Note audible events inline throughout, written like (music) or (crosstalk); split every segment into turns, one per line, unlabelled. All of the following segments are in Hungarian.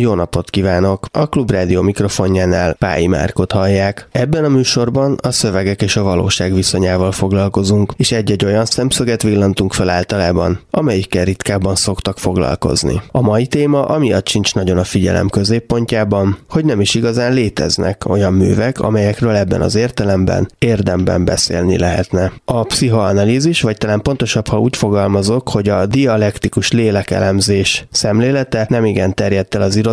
jó napot kívánok! A Klubrádió mikrofonjánál Pályi Márkot hallják. Ebben a műsorban a szövegek és a valóság viszonyával foglalkozunk, és egy-egy olyan szemszöget villantunk fel általában, amelyikkel ritkábban szoktak foglalkozni. A mai téma amiatt sincs nagyon a figyelem középpontjában, hogy nem is igazán léteznek olyan művek, amelyekről ebben az értelemben érdemben beszélni lehetne. A pszichoanalízis, vagy talán pontosabb, ha úgy fogalmazok, hogy a dialektikus lélekelemzés szemlélete nem igen terjedt el az irodalomban,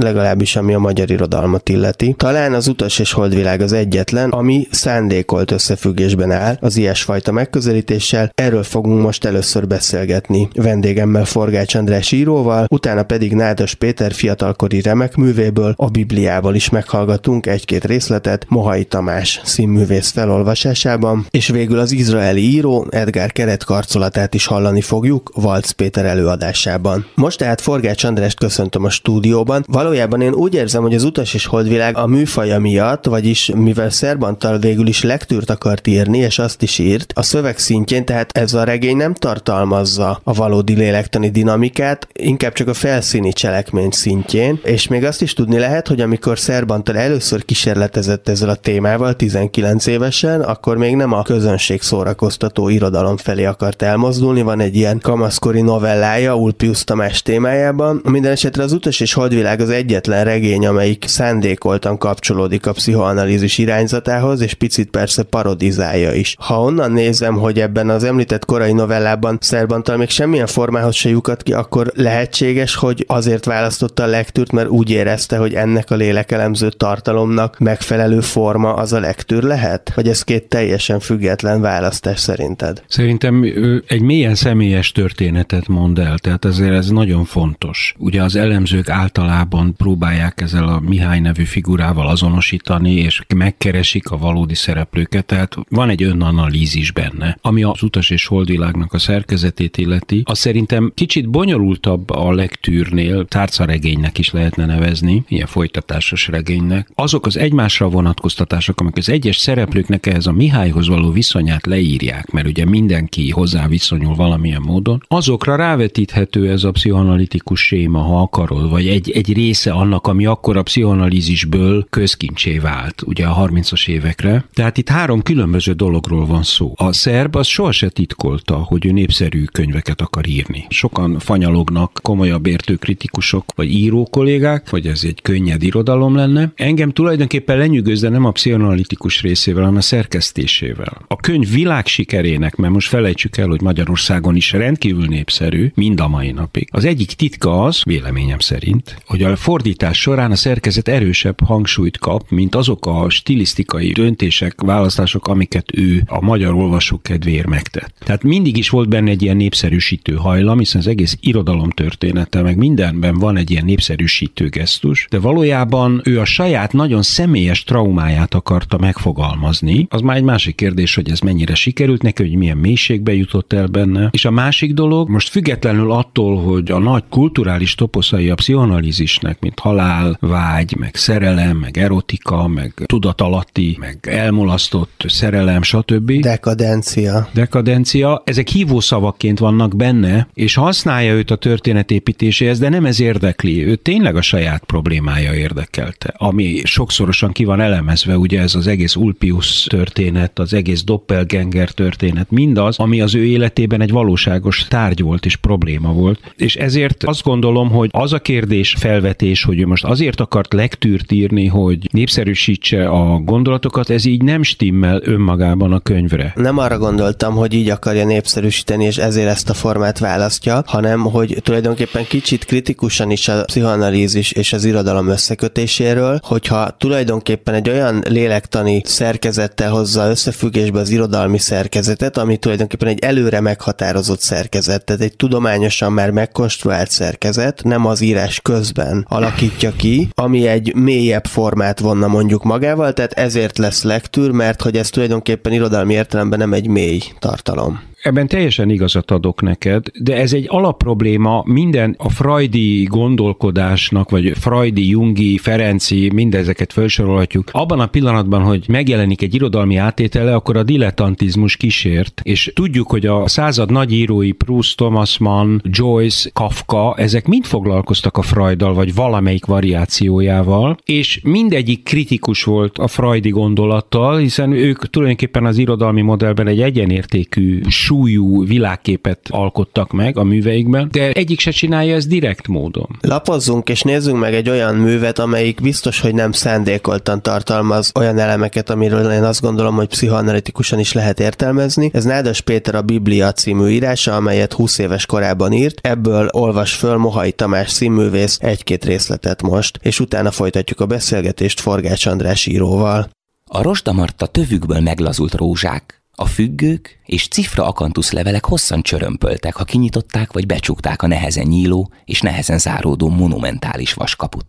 legalábbis ami a magyar irodalmat illeti. Talán az utas és holdvilág az egyetlen, ami szándékolt összefüggésben áll az ilyesfajta megközelítéssel. Erről fogunk most először beszélgetni vendégemmel Forgács András íróval, utána pedig Nádas Péter fiatalkori remek művéből, a Bibliával is meghallgatunk egy-két részletet Mohai Tamás színművész felolvasásában, és végül az izraeli író Edgar Keret karcolatát is hallani fogjuk Valc Péter előadásában. Most tehát Forgács Andrást köszöntöm a stúdióban, stúdióban. Valójában én úgy érzem, hogy az utas és holdvilág a műfaja miatt, vagyis mivel Szerbantal végül is lektűrt akart írni, és azt is írt, a szöveg szintjén, tehát ez a regény nem tartalmazza a valódi lélektani dinamikát, inkább csak a felszíni cselekmény szintjén, és még azt is tudni lehet, hogy amikor Szerbantal először kísérletezett ezzel a témával 19 évesen, akkor még nem a közönség szórakoztató irodalom felé akart elmozdulni, van egy ilyen kamaszkori novellája Ulpius Tamás témájában. Minden esetre az utas és Holdvilág az egyetlen regény, amelyik szándékoltan kapcsolódik a pszichoanalízis irányzatához, és picit persze parodizálja is. Ha onnan nézem, hogy ebben az említett korai novellában Szerbantal még semmilyen formához se lyukat ki, akkor lehetséges, hogy azért választotta a lektűrt, mert úgy érezte, hogy ennek a lélekelemző tartalomnak megfelelő forma az a lektűr lehet? Vagy ez két teljesen független választás szerinted?
Szerintem egy mélyen személyes történetet mond el, tehát ezért ez nagyon fontos. Ugye az elemzők általában próbálják ezzel a Mihály nevű figurával azonosítani, és megkeresik a valódi szereplőket, tehát van egy önanalízis benne. Ami az utas és holdvilágnak a szerkezetét illeti, az szerintem kicsit bonyolultabb a legtűrnél, tárcaregénynek is lehetne nevezni, ilyen folytatásos regénynek. Azok az egymásra vonatkoztatások, amik az egyes szereplőknek ehhez a Mihályhoz való viszonyát leírják, mert ugye mindenki hozzá viszonyul valamilyen módon, azokra rávetíthető ez a pszichoanalitikus séma, ha akarod, vagy egy, egy része annak, ami akkor a pszichoanalízisből közkincsé vált, ugye a 30-as évekre. Tehát itt három különböző dologról van szó. A szerb az sohasem titkolta, hogy ő népszerű könyveket akar írni. Sokan fanyalognak komolyabb értő kritikusok, vagy író kollégák, hogy ez egy könnyed irodalom lenne. Engem tulajdonképpen lenyűgöz, de nem a pszichoanalitikus részével, hanem a szerkesztésével. A könyv világsikerének, mert most felejtsük el, hogy Magyarországon is rendkívül népszerű, mind a mai napig. Az egyik titka az, véleményem szerint, szerint, hogy a fordítás során a szerkezet erősebb hangsúlyt kap, mint azok a stilisztikai döntések, választások, amiket ő a magyar olvasók kedvéért megtett. Tehát mindig is volt benne egy ilyen népszerűsítő hajlam, hiszen az egész irodalom története, meg mindenben van egy ilyen népszerűsítő gesztus, de valójában ő a saját nagyon személyes traumáját akarta megfogalmazni. Az már egy másik kérdés, hogy ez mennyire sikerült neki, hogy milyen mélységbe jutott el benne. És a másik dolog, most függetlenül attól, hogy a nagy kulturális toposzai a pszichoanalízisnek, mint halál, vágy, meg szerelem, meg erotika, meg tudatalatti, meg elmulasztott szerelem, stb.
Dekadencia.
Dekadencia, ezek hívószavakként vannak benne, és használja őt a történetépítéséhez, de nem ez érdekli. Ő tényleg a saját problémája érdekelte, ami sokszorosan ki van elemezve, ugye ez az egész Ulpius történet, az egész Doppelganger történet, mindaz, ami az ő életében egy valóságos tárgy volt és probléma volt. És ezért azt gondolom, hogy az a kérdés, kérdés, felvetés, hogy ő most azért akart lektűrt írni, hogy népszerűsítse a gondolatokat, ez így nem stimmel önmagában a könyvre.
Nem arra gondoltam, hogy így akarja népszerűsíteni, és ezért ezt a formát választja, hanem hogy tulajdonképpen kicsit kritikusan is a pszichoanalízis és az irodalom összekötéséről, hogyha tulajdonképpen egy olyan lélektani szerkezettel hozza összefüggésbe az irodalmi szerkezetet, ami tulajdonképpen egy előre meghatározott szerkezet, tehát egy tudományosan már megkonstruált szerkezet, nem az írás közben alakítja ki, ami egy mélyebb formát vonna mondjuk magával, tehát ezért lesz lektűr, mert hogy ez tulajdonképpen irodalmi értelemben nem egy mély tartalom.
Ebben teljesen igazat adok neked, de ez egy alapprobléma minden a freudi gondolkodásnak, vagy freudi, jungi, ferenci, mindezeket felsorolhatjuk. Abban a pillanatban, hogy megjelenik egy irodalmi átétele, akkor a dilettantizmus kísért, és tudjuk, hogy a század nagy írói Proust, Thomas Mann, Joyce, Kafka, ezek mind foglalkoztak a Freuddal, vagy valamelyik variációjával, és mindegyik kritikus volt a freudi gondolattal, hiszen ők tulajdonképpen az irodalmi modellben egy egyenértékű, súlyú világképet alkottak meg a műveikben, de egyik se csinálja ezt direkt módon.
Lapozzunk és nézzünk meg egy olyan művet, amelyik biztos, hogy nem szándékoltan tartalmaz olyan elemeket, amiről én azt gondolom, hogy pszichoanalitikusan is lehet értelmezni. Ez Nádas Péter a Biblia című írása, amelyet 20 éves korában írt. Ebből olvas föl Mohai Tamás színművész egy-két részletet most, és utána folytatjuk a beszélgetést Forgács András íróval.
A rozsdamarta tövükből meglazult rózsák, a függők és cifra akantusz levelek hosszan csörömpöltek, ha kinyitották vagy becsukták a nehezen nyíló és nehezen záródó monumentális vaskaput.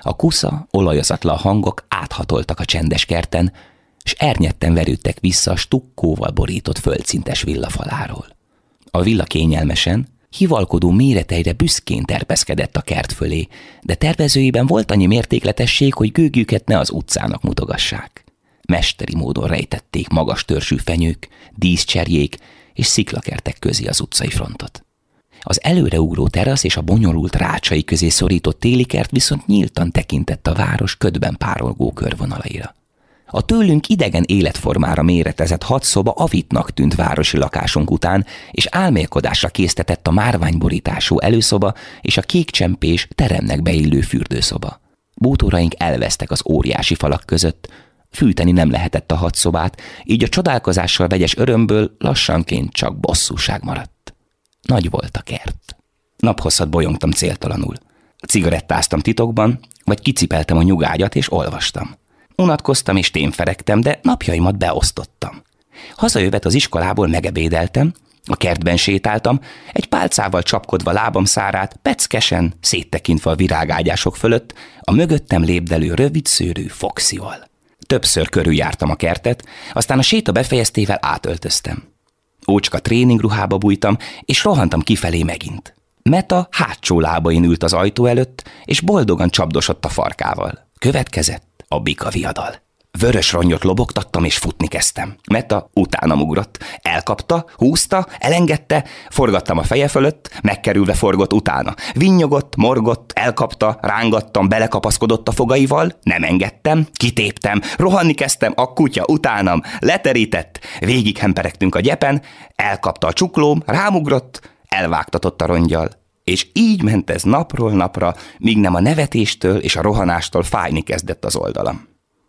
A kusza, olajozatlan hangok áthatoltak a csendes kerten, s ernyetten verődtek vissza a stukkóval borított földszintes villafaláról. A villa kényelmesen, hivalkodó méreteire büszkén terpeszkedett a kert fölé, de tervezőiben volt annyi mértékletesség, hogy gőgjüket ne az utcának mutogassák mesteri módon rejtették magas törzsű fenyők, díszcserjék és sziklakertek közé az utcai frontot. Az előreugró terasz és a bonyolult rácsai közé szorított télikert viszont nyíltan tekintett a város ködben párolgó körvonalaira. A tőlünk idegen életformára méretezett hat szoba avitnak tűnt városi lakásunk után, és álmélkodásra késztetett a márványborítású előszoba és a kékcsempés teremnek beillő fürdőszoba. Bútoraink elvesztek az óriási falak között, Fűteni nem lehetett a hat szobát, így a csodálkozással vegyes örömből lassanként csak bosszúság maradt. Nagy volt a kert. Naphosszat bolyongtam céltalanul. Cigarettáztam titokban, vagy kicipeltem a nyugágyat és olvastam. Unatkoztam és témferegtem, de napjaimat beosztottam. Hazajövet az iskolából megebédeltem, a kertben sétáltam, egy pálcával csapkodva lábam szárát, peckesen, széttekintve a virágágyások fölött, a mögöttem lépdelő rövid szőrű foxival. Többször körüljártam a kertet, aztán a séta befejeztével átöltöztem. Ócska tréningruhába bújtam, és rohantam kifelé megint. Meta hátsó lábain ült az ajtó előtt, és boldogan csapdosott a farkával. Következett a bika viadal. Vörös rongyot lobogtattam, és futni kezdtem. Meta utána ugrott. Elkapta, húzta, elengedte, forgattam a feje fölött, megkerülve forgott utána. Vinnyogott, morgott, elkapta, rángattam, belekapaszkodott a fogaival, nem engedtem, kitéptem, rohanni kezdtem, a kutya utánam, leterített, végig hemperegtünk a gyepen, elkapta a csuklóm, rámugrott, elvágtatott a rongyal. És így ment ez napról napra, míg nem a nevetéstől és a rohanástól fájni kezdett az oldalam.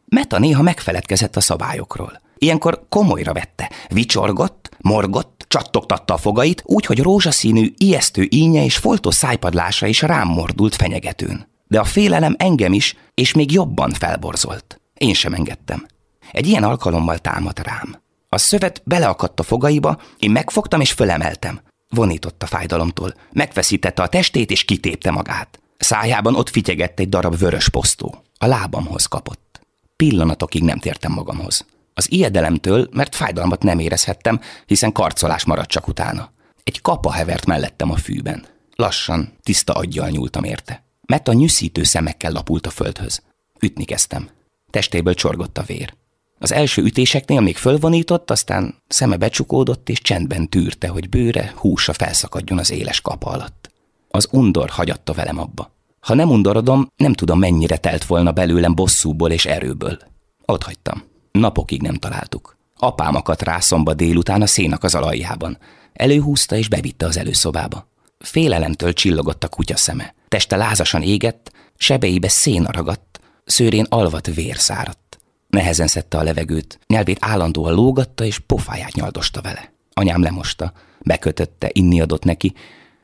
Meta néha megfeledkezett a szabályokról. Ilyenkor komolyra vette, vicsorgott, morgott, csattogtatta a fogait, úgy, hogy rózsaszínű, ijesztő ínye és foltos szájpadlása is rám mordult fenyegetőn. De a félelem engem is, és még jobban felborzolt. Én sem engedtem. Egy ilyen alkalommal támadt rám. A szövet beleakadt a fogaiba, én megfogtam és fölemeltem. Vonított a fájdalomtól, megfeszítette a testét és kitépte magát. Szájában ott fityegett egy darab vörös posztó. A lábamhoz kapott. Pillanatokig nem tértem magamhoz. Az ijedelemtől, mert fájdalmat nem érezhettem, hiszen karcolás maradt csak utána. Egy kapa hevert mellettem a fűben. Lassan, tiszta aggyal nyúltam érte. Mert a nyűszítő szemekkel lapult a földhöz. Ütni kezdtem. Testéből csorgott a vér. Az első ütéseknél még fölvonított, aztán szeme becsukódott, és csendben tűrte, hogy bőre, húsa felszakadjon az éles kapa alatt. Az undor hagyatta velem abba. Ha nem undorodom, nem tudom mennyire telt volna belőlem bosszúból és erőből. Ott hagytam. Napokig nem találtuk. Apám akadt rá szomba délután a szénak az alajjában. Előhúzta és bevitte az előszobába. Félelemtől csillogott a kutya szeme. Teste lázasan égett, sebeibe szén ragadt, szőrén alvat vér száradt. Nehezen szedte a levegőt, nyelvét állandóan lógatta és pofáját nyaldosta vele. Anyám lemosta, bekötötte, inni adott neki,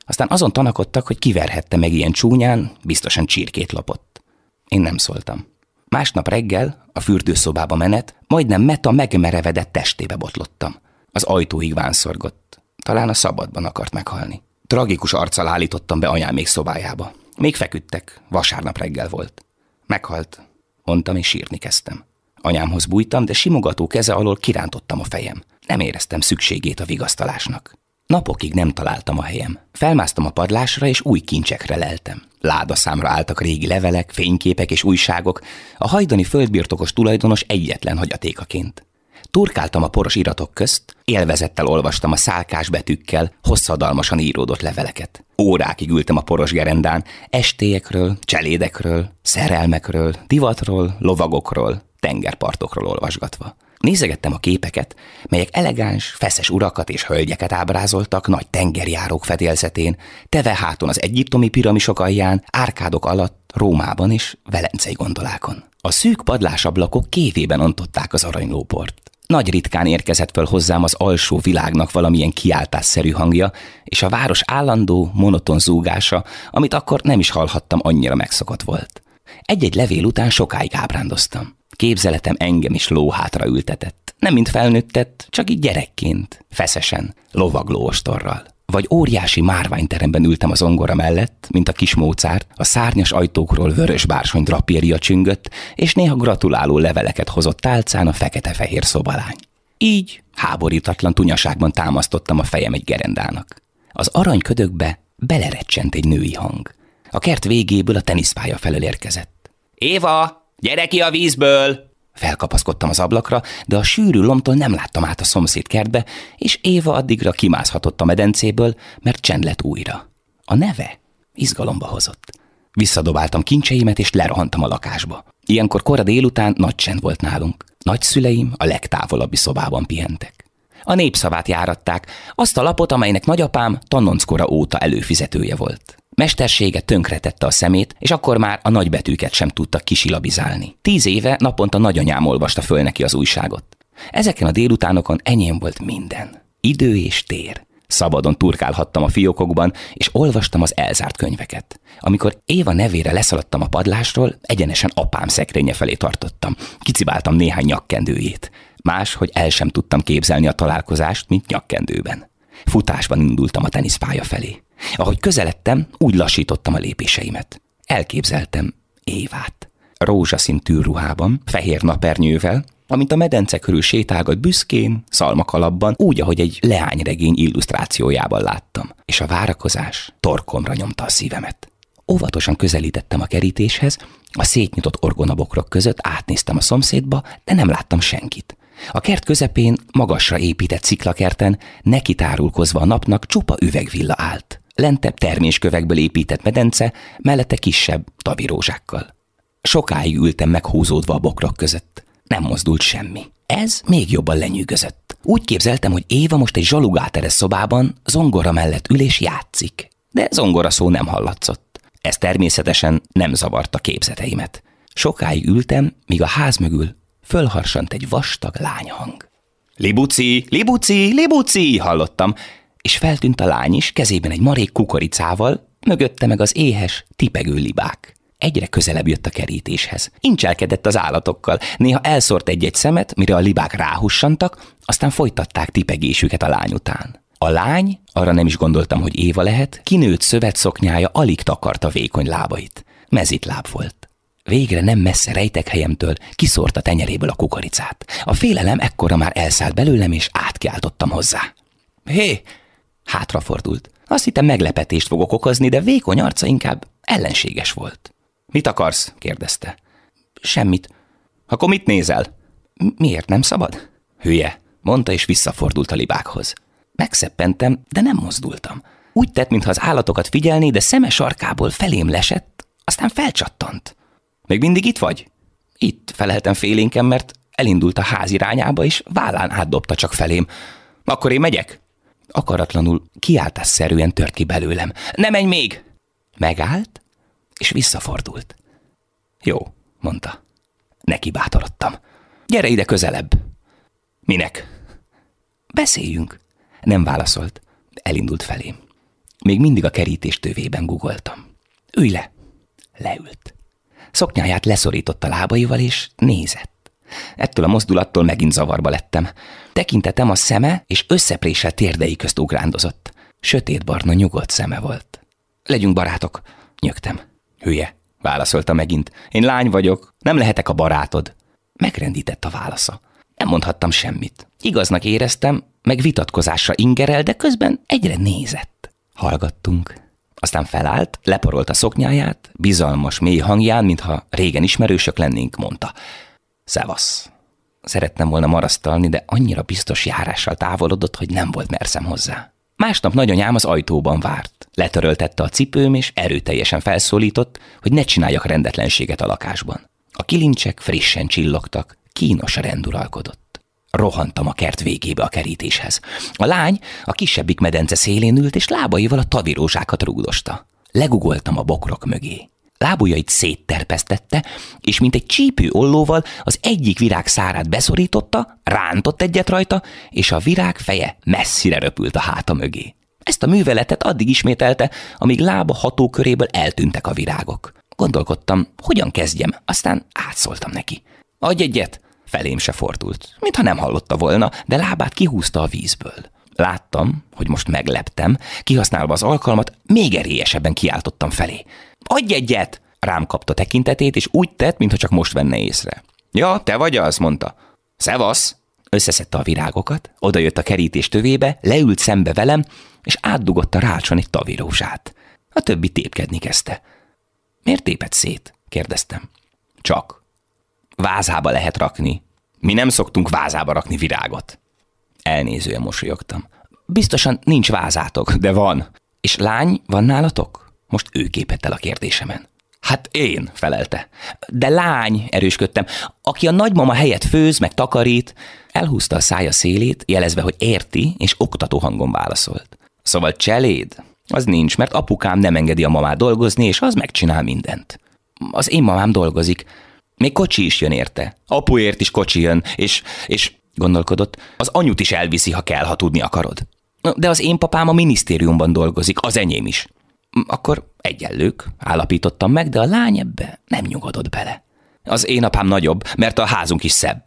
aztán azon tanakodtak, hogy kiverhette meg ilyen csúnyán, biztosan csirkét lopott. Én nem szóltam. Másnap reggel, a fürdőszobába menet, majdnem Meta megmerevedett testébe botlottam. Az ajtóig vánszorgott. Talán a szabadban akart meghalni. Tragikus arccal állítottam be anyám szobájába. Még feküdtek, vasárnap reggel volt. Meghalt, mondtam és sírni kezdtem. Anyámhoz bújtam, de simogató keze alól kirántottam a fejem. Nem éreztem szükségét a vigasztalásnak. Napokig nem találtam a helyem. Felmásztam a padlásra, és új kincsekre leltem. Ládaszámra álltak régi levelek, fényképek és újságok, a hajdani földbirtokos tulajdonos egyetlen hagyatékaként. Turkáltam a poros iratok közt, élvezettel olvastam a szálkás betűkkel hosszadalmasan íródott leveleket. Órákig ültem a poros gerendán, estélyekről, cselédekről, szerelmekről, divatról, lovagokról, tengerpartokról olvasgatva. Nézegettem a képeket, melyek elegáns, feszes urakat és hölgyeket ábrázoltak nagy tengerjárók fedélzetén, teve háton az egyiptomi piramisok alján, árkádok alatt, Rómában és Velencei gondolákon. A szűk padlásablakok kévében ontották az aranylóport. Nagy ritkán érkezett föl hozzám az alsó világnak valamilyen kiáltásszerű hangja, és a város állandó, monoton zúgása, amit akkor nem is hallhattam, annyira megszokott volt. Egy-egy levél után sokáig ábrándoztam. Képzeletem engem is lóhátra ültetett. Nem mint felnőttet, csak így gyerekként, feszesen, lovagló ostorral. Vagy óriási márványteremben ültem az ongora mellett, mint a kis Mozart, a szárnyas ajtókról vörös bársony drapéria csüngött, és néha gratuláló leveleket hozott tálcán a fekete-fehér szobalány. Így háborítatlan tunyaságban támasztottam a fejem egy gerendának. Az aranyködökbe belerecsent egy női hang. A kert végéből a teniszpálya felől érkezett. Éva, Gyere ki a vízből! Felkapaszkodtam az ablakra, de a sűrű lomtól nem láttam át a szomszéd kertbe, és Éva addigra kimászhatott a medencéből, mert csend lett újra. A neve izgalomba hozott. Visszadobáltam kincseimet, és lerohantam a lakásba. Ilyenkor kora délután nagy csend volt nálunk. Nagyszüleim a legtávolabbi szobában pihentek. A népszavát járatták, azt a lapot, amelynek nagyapám tanonckora óta előfizetője volt. Mestersége tönkretette a szemét, és akkor már a nagybetűket sem tudta kisilabizálni. Tíz éve naponta nagyanyám olvasta föl neki az újságot. Ezeken a délutánokon enyém volt minden. Idő és tér. Szabadon turkálhattam a fiókokban, és olvastam az elzárt könyveket. Amikor Éva nevére leszaladtam a padlásról, egyenesen apám szekrénye felé tartottam. Kicibáltam néhány nyakkendőjét. Más, hogy el sem tudtam képzelni a találkozást, mint nyakkendőben. Futásban indultam a teniszpálya felé. Ahogy közeledtem, úgy lassítottam a lépéseimet. Elképzeltem Évát. Rózsaszín tűrruhában, fehér napernyővel, amint a medence körül sétálgat büszkén, szalmakalapban, úgy, ahogy egy leányregény illusztrációjában láttam. És a várakozás torkomra nyomta a szívemet. Óvatosan közelítettem a kerítéshez, a szétnyitott orgonabokrok között átnéztem a szomszédba, de nem láttam senkit. A kert közepén, magasra épített sziklakerten, neki tárulkozva a napnak csupa üvegvilla állt. Lentebb terméskövekből épített medence, mellette kisebb tavirózsákkal. Sokáig ültem meghúzódva a bokrok között. Nem mozdult semmi. Ez még jobban lenyűgözött. Úgy képzeltem, hogy Éva most egy zsalugáteres szobában zongora mellett ül és játszik. De zongora szó nem hallatszott. Ez természetesen nem zavarta képzeteimet. Sokáig ültem, míg a ház mögül fölharsant egy vastag lányhang. Libuci, libuci, libuci, hallottam, és feltűnt a lány is, kezében egy marék kukoricával, mögötte meg az éhes, tipegő libák. Egyre közelebb jött a kerítéshez. Incselkedett az állatokkal, néha elszórt egy-egy szemet, mire a libák ráhussantak, aztán folytatták tipegésüket a lány után. A lány, arra nem is gondoltam, hogy Éva lehet, kinőtt szövet szoknyája alig takarta vékony lábait. Mezitláb volt. Végre nem messze rejtek helyemtől kiszórta tenyeréből a kukoricát. A félelem ekkora már elszállt belőlem, és átkiáltottam hozzá. Hé, Hátrafordult. Azt hittem meglepetést fogok okozni, de vékony arca inkább ellenséges volt. Mit akarsz? kérdezte. Semmit. Akkor mit nézel? Miért nem szabad? Hülye, mondta és visszafordult a libákhoz. Megszeppentem, de nem mozdultam. Úgy tett, mintha az állatokat figyelné, de szeme sarkából felém lesett, aztán felcsattant. Még mindig itt vagy? Itt feleltem félénken, mert elindult a ház irányába, és vállán átdobta csak felém. Akkor én megyek? Akaratlanul kiáltásszerűen tört ki belőlem. Nem menj még! Megállt, és visszafordult. Jó, mondta. Neki bátorodtam. Gyere ide közelebb. Minek? Beszéljünk. Nem válaszolt. Elindult felém. Még mindig a kerítés tövében gugoltam. Ülj le. Leült. Szoknyáját leszorította lábaival, és nézett. Ettől a mozdulattól megint zavarba lettem. Tekintetem a szeme, és összeprésel térdei közt ugrándozott. Sötétbarna nyugodt szeme volt. Legyünk barátok, nyögtem. Hülye, válaszolta megint. Én lány vagyok, nem lehetek a barátod. Megrendített a válasza. Nem mondhattam semmit. Igaznak éreztem, meg vitatkozásra ingerel, de közben egyre nézett. Hallgattunk. Aztán felállt, leporolt a szoknyáját, bizalmas, mély hangján, mintha régen ismerősök lennénk, mondta. Szevasz. Szerettem volna marasztalni, de annyira biztos járással távolodott, hogy nem volt merszem hozzá. Másnap nagyanyám az ajtóban várt. Letöröltette a cipőm, és erőteljesen felszólított, hogy ne csináljak rendetlenséget a lakásban. A kilincsek frissen csillogtak, kínos a rend uralkodott. Rohantam a kert végébe a kerítéshez. A lány a kisebbik medence szélén ült, és lábaival a tavirózsákat rúdosta. Legugoltam a bokrok mögé. Lábujjait szétterpesztette, és mint egy csípő ollóval az egyik virág szárát beszorította, rántott egyet rajta, és a virág feje messzire röpült a háta mögé. Ezt a műveletet addig ismételte, amíg lába hatóköréből eltűntek a virágok. Gondolkodtam, hogyan kezdjem, aztán átszóltam neki. Adj egyet! Felém se fordult, mintha nem hallotta volna, de lábát kihúzta a vízből. Láttam, hogy most megleptem, kihasználva az alkalmat, még erélyesebben kiáltottam felé. Adj egyet! Rám kapta tekintetét, és úgy tett, mintha csak most venne észre. Ja, te vagy az, mondta. Szevasz! Összeszedte a virágokat, odajött a kerítés tövébe, leült szembe velem, és átdugott a rácson egy tavirózsát. A többi tépkedni kezdte. Miért téped szét? kérdeztem. Csak. Vázába lehet rakni. Mi nem szoktunk vázába rakni virágot. Elnézően mosolyogtam. Biztosan nincs vázátok, de van. És lány, van nálatok? Most ő képett el a kérdésemen. Hát én, felelte. De lány, erősködtem, aki a nagymama helyett főz, meg takarít, elhúzta a szája szélét, jelezve, hogy érti, és oktató hangon válaszolt. Szóval cseléd? Az nincs, mert apukám nem engedi a mamát dolgozni, és az megcsinál mindent. Az én mamám dolgozik. Még kocsi is jön érte. Apuért is kocsi jön, és, és gondolkodott, az anyut is elviszi, ha kell, ha tudni akarod. De az én papám a minisztériumban dolgozik, az enyém is. Akkor egyenlők, állapítottam meg, de a lány ebbe nem nyugodott bele. Az én apám nagyobb, mert a házunk is szebb.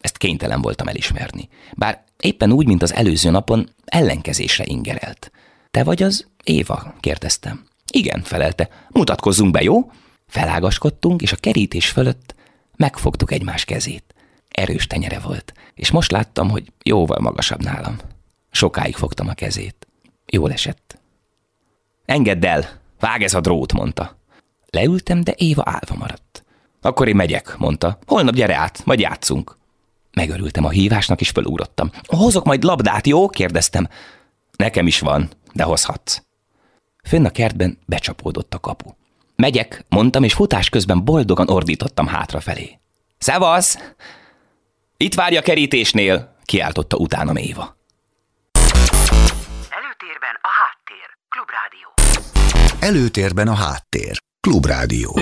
Ezt kénytelen voltam elismerni. Bár éppen úgy, mint az előző napon, ellenkezésre ingerelt. Te vagy az Éva? kérdeztem. Igen, felelte. Mutatkozzunk be, jó? Felágaskodtunk, és a kerítés fölött megfogtuk egymás kezét. Erős tenyere volt, és most láttam, hogy jóval magasabb nálam. Sokáig fogtam a kezét. Jól esett. Engedd el, vág ez a drót, mondta. Leültem, de Éva állva maradt. Akkor én megyek, mondta. Holnap gyere át, majd játszunk. Megörültem a hívásnak, és felugrottam. Hozok majd labdát, jó? kérdeztem. Nekem is van, de hozhatsz. Fönn a kertben becsapódott a kapu. Megyek, mondtam, és futás közben boldogan ordítottam hátrafelé. Szevasz! Itt várja a kerítésnél, kiáltotta utánam Éva.
Előtérben a háttér. Klubrádió.
Előtérben a háttér. Klubrádió.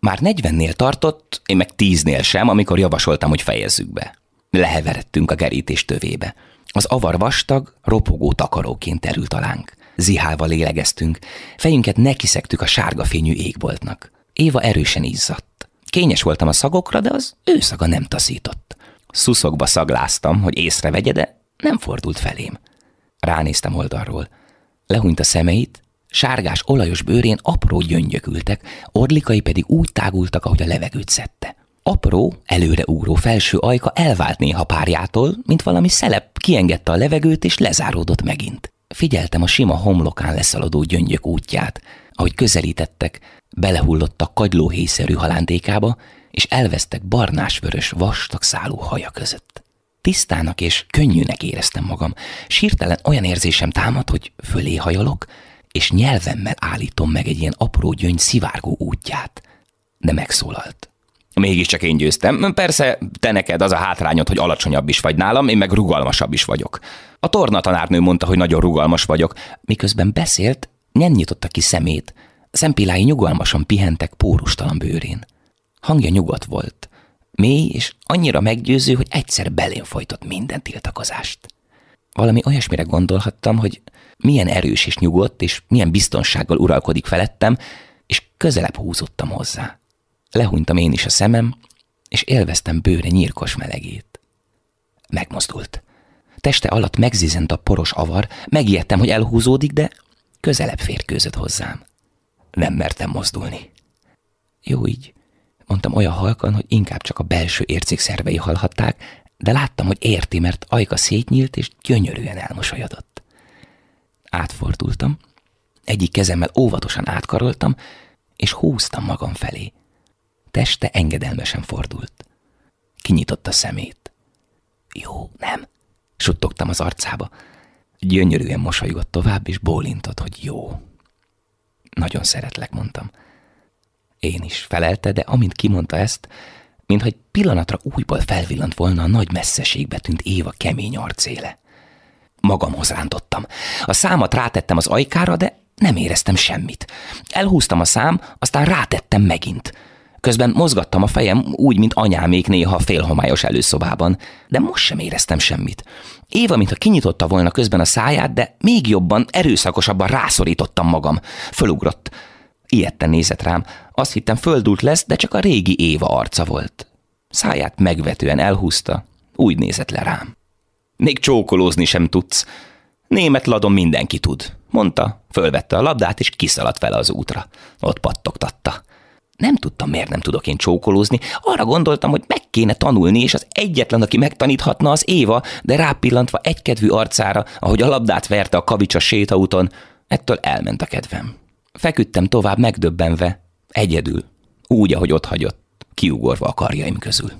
Már 40-nél tartott, én meg 10-nél sem, amikor javasoltam, hogy fejezzük be. Leheveredtünk a kerítés tövébe. Az avar vastag, ropogó takaróként terült alánk. Zihálva lélegeztünk, fejünket nekiszegtük a sárga fényű égboltnak. Éva erősen izzadt. Kényes voltam a szagokra, de az ő szaga nem taszított. Szuszokba szagláztam, hogy észrevegye, de nem fordult felém. Ránéztem oldalról. Lehúnyt a szemeit, sárgás, olajos bőrén apró gyöngyök ültek, orlikai pedig úgy tágultak, ahogy a levegőt szedte. Apró, előre ugró felső ajka elvált néha párjától, mint valami szelep kiengedte a levegőt és lezáródott megint. Figyeltem a sima homlokán leszaladó gyöngyök útját, ahogy közelítettek, belehullottak kagylóhéjszerű halántékába, és elvesztek barnás-vörös, vastag szálú haja között. Tisztának és könnyűnek éreztem magam. Sírtelen olyan érzésem támad, hogy fölé hajolok, és nyelvemmel állítom meg egy ilyen apró gyöngy szivárgó útját. De megszólalt. Mégiscsak én győztem. Persze, te neked az a hátrányod, hogy alacsonyabb is vagy nálam, én meg rugalmasabb is vagyok. A torna tanárnő mondta, hogy nagyon rugalmas vagyok. Miközben beszélt, nem nyitotta ki szemét. Szempillái nyugalmasan pihentek pórustalan bőrén. Hangja nyugodt volt. Mély és annyira meggyőző, hogy egyszer belén folytott minden tiltakozást. Valami olyasmire gondolhattam, hogy milyen erős és nyugodt, és milyen biztonsággal uralkodik felettem, és közelebb húzottam hozzá. Lehúnytam én is a szemem, és élveztem bőre nyírkos melegét. Megmozdult. Teste alatt megzizent a poros avar, megijedtem, hogy elhúzódik, de közelebb férkőzött hozzám. Nem mertem mozdulni. Jó így, mondtam olyan halkan, hogy inkább csak a belső ércékszervei hallhatták, de láttam, hogy érti, mert ajka szétnyílt, és gyönyörűen elmosolyodott. Átfordultam, egyik kezemmel óvatosan átkaroltam, és húztam magam felé. Teste engedelmesen fordult. Kinyitotta szemét. Jó, nem? Suttogtam az arcába. Gyönyörűen mosolygott tovább, és bólintott, hogy jó. Nagyon szeretlek, mondtam. Én is felelte, de amint kimondta ezt, mintha egy pillanatra újból felvillant volna a nagy messzeségbe tűnt Éva kemény arcéle. Magamhoz rántottam. A számat rátettem az ajkára, de nem éreztem semmit. Elhúztam a szám, aztán rátettem megint. Közben mozgattam a fejem úgy, mint anyámék néha félhomályos előszobában, de most sem éreztem semmit. Éva, mintha kinyitotta volna közben a száját, de még jobban, erőszakosabban rászorítottam magam. Fölugrott. Ilyetten nézett rám. Azt hittem földult lesz, de csak a régi Éva arca volt. Száját megvetően elhúzta, úgy nézett le rám. Még csókolózni sem tudsz. Német ladon mindenki tud, mondta, fölvette a labdát, és kiszaladt vele az útra. Ott pattogtatta. Nem tudtam, miért nem tudok én csókolózni. Arra gondoltam, hogy meg kéne tanulni, és az egyetlen, aki megtaníthatna, az Éva, de rápillantva egykedvű arcára, ahogy a labdát verte a kavics a sétaúton, ettől elment a kedvem. Feküdtem tovább megdöbbenve, egyedül, úgy, ahogy ott hagyott, kiugorva a karjaim közül.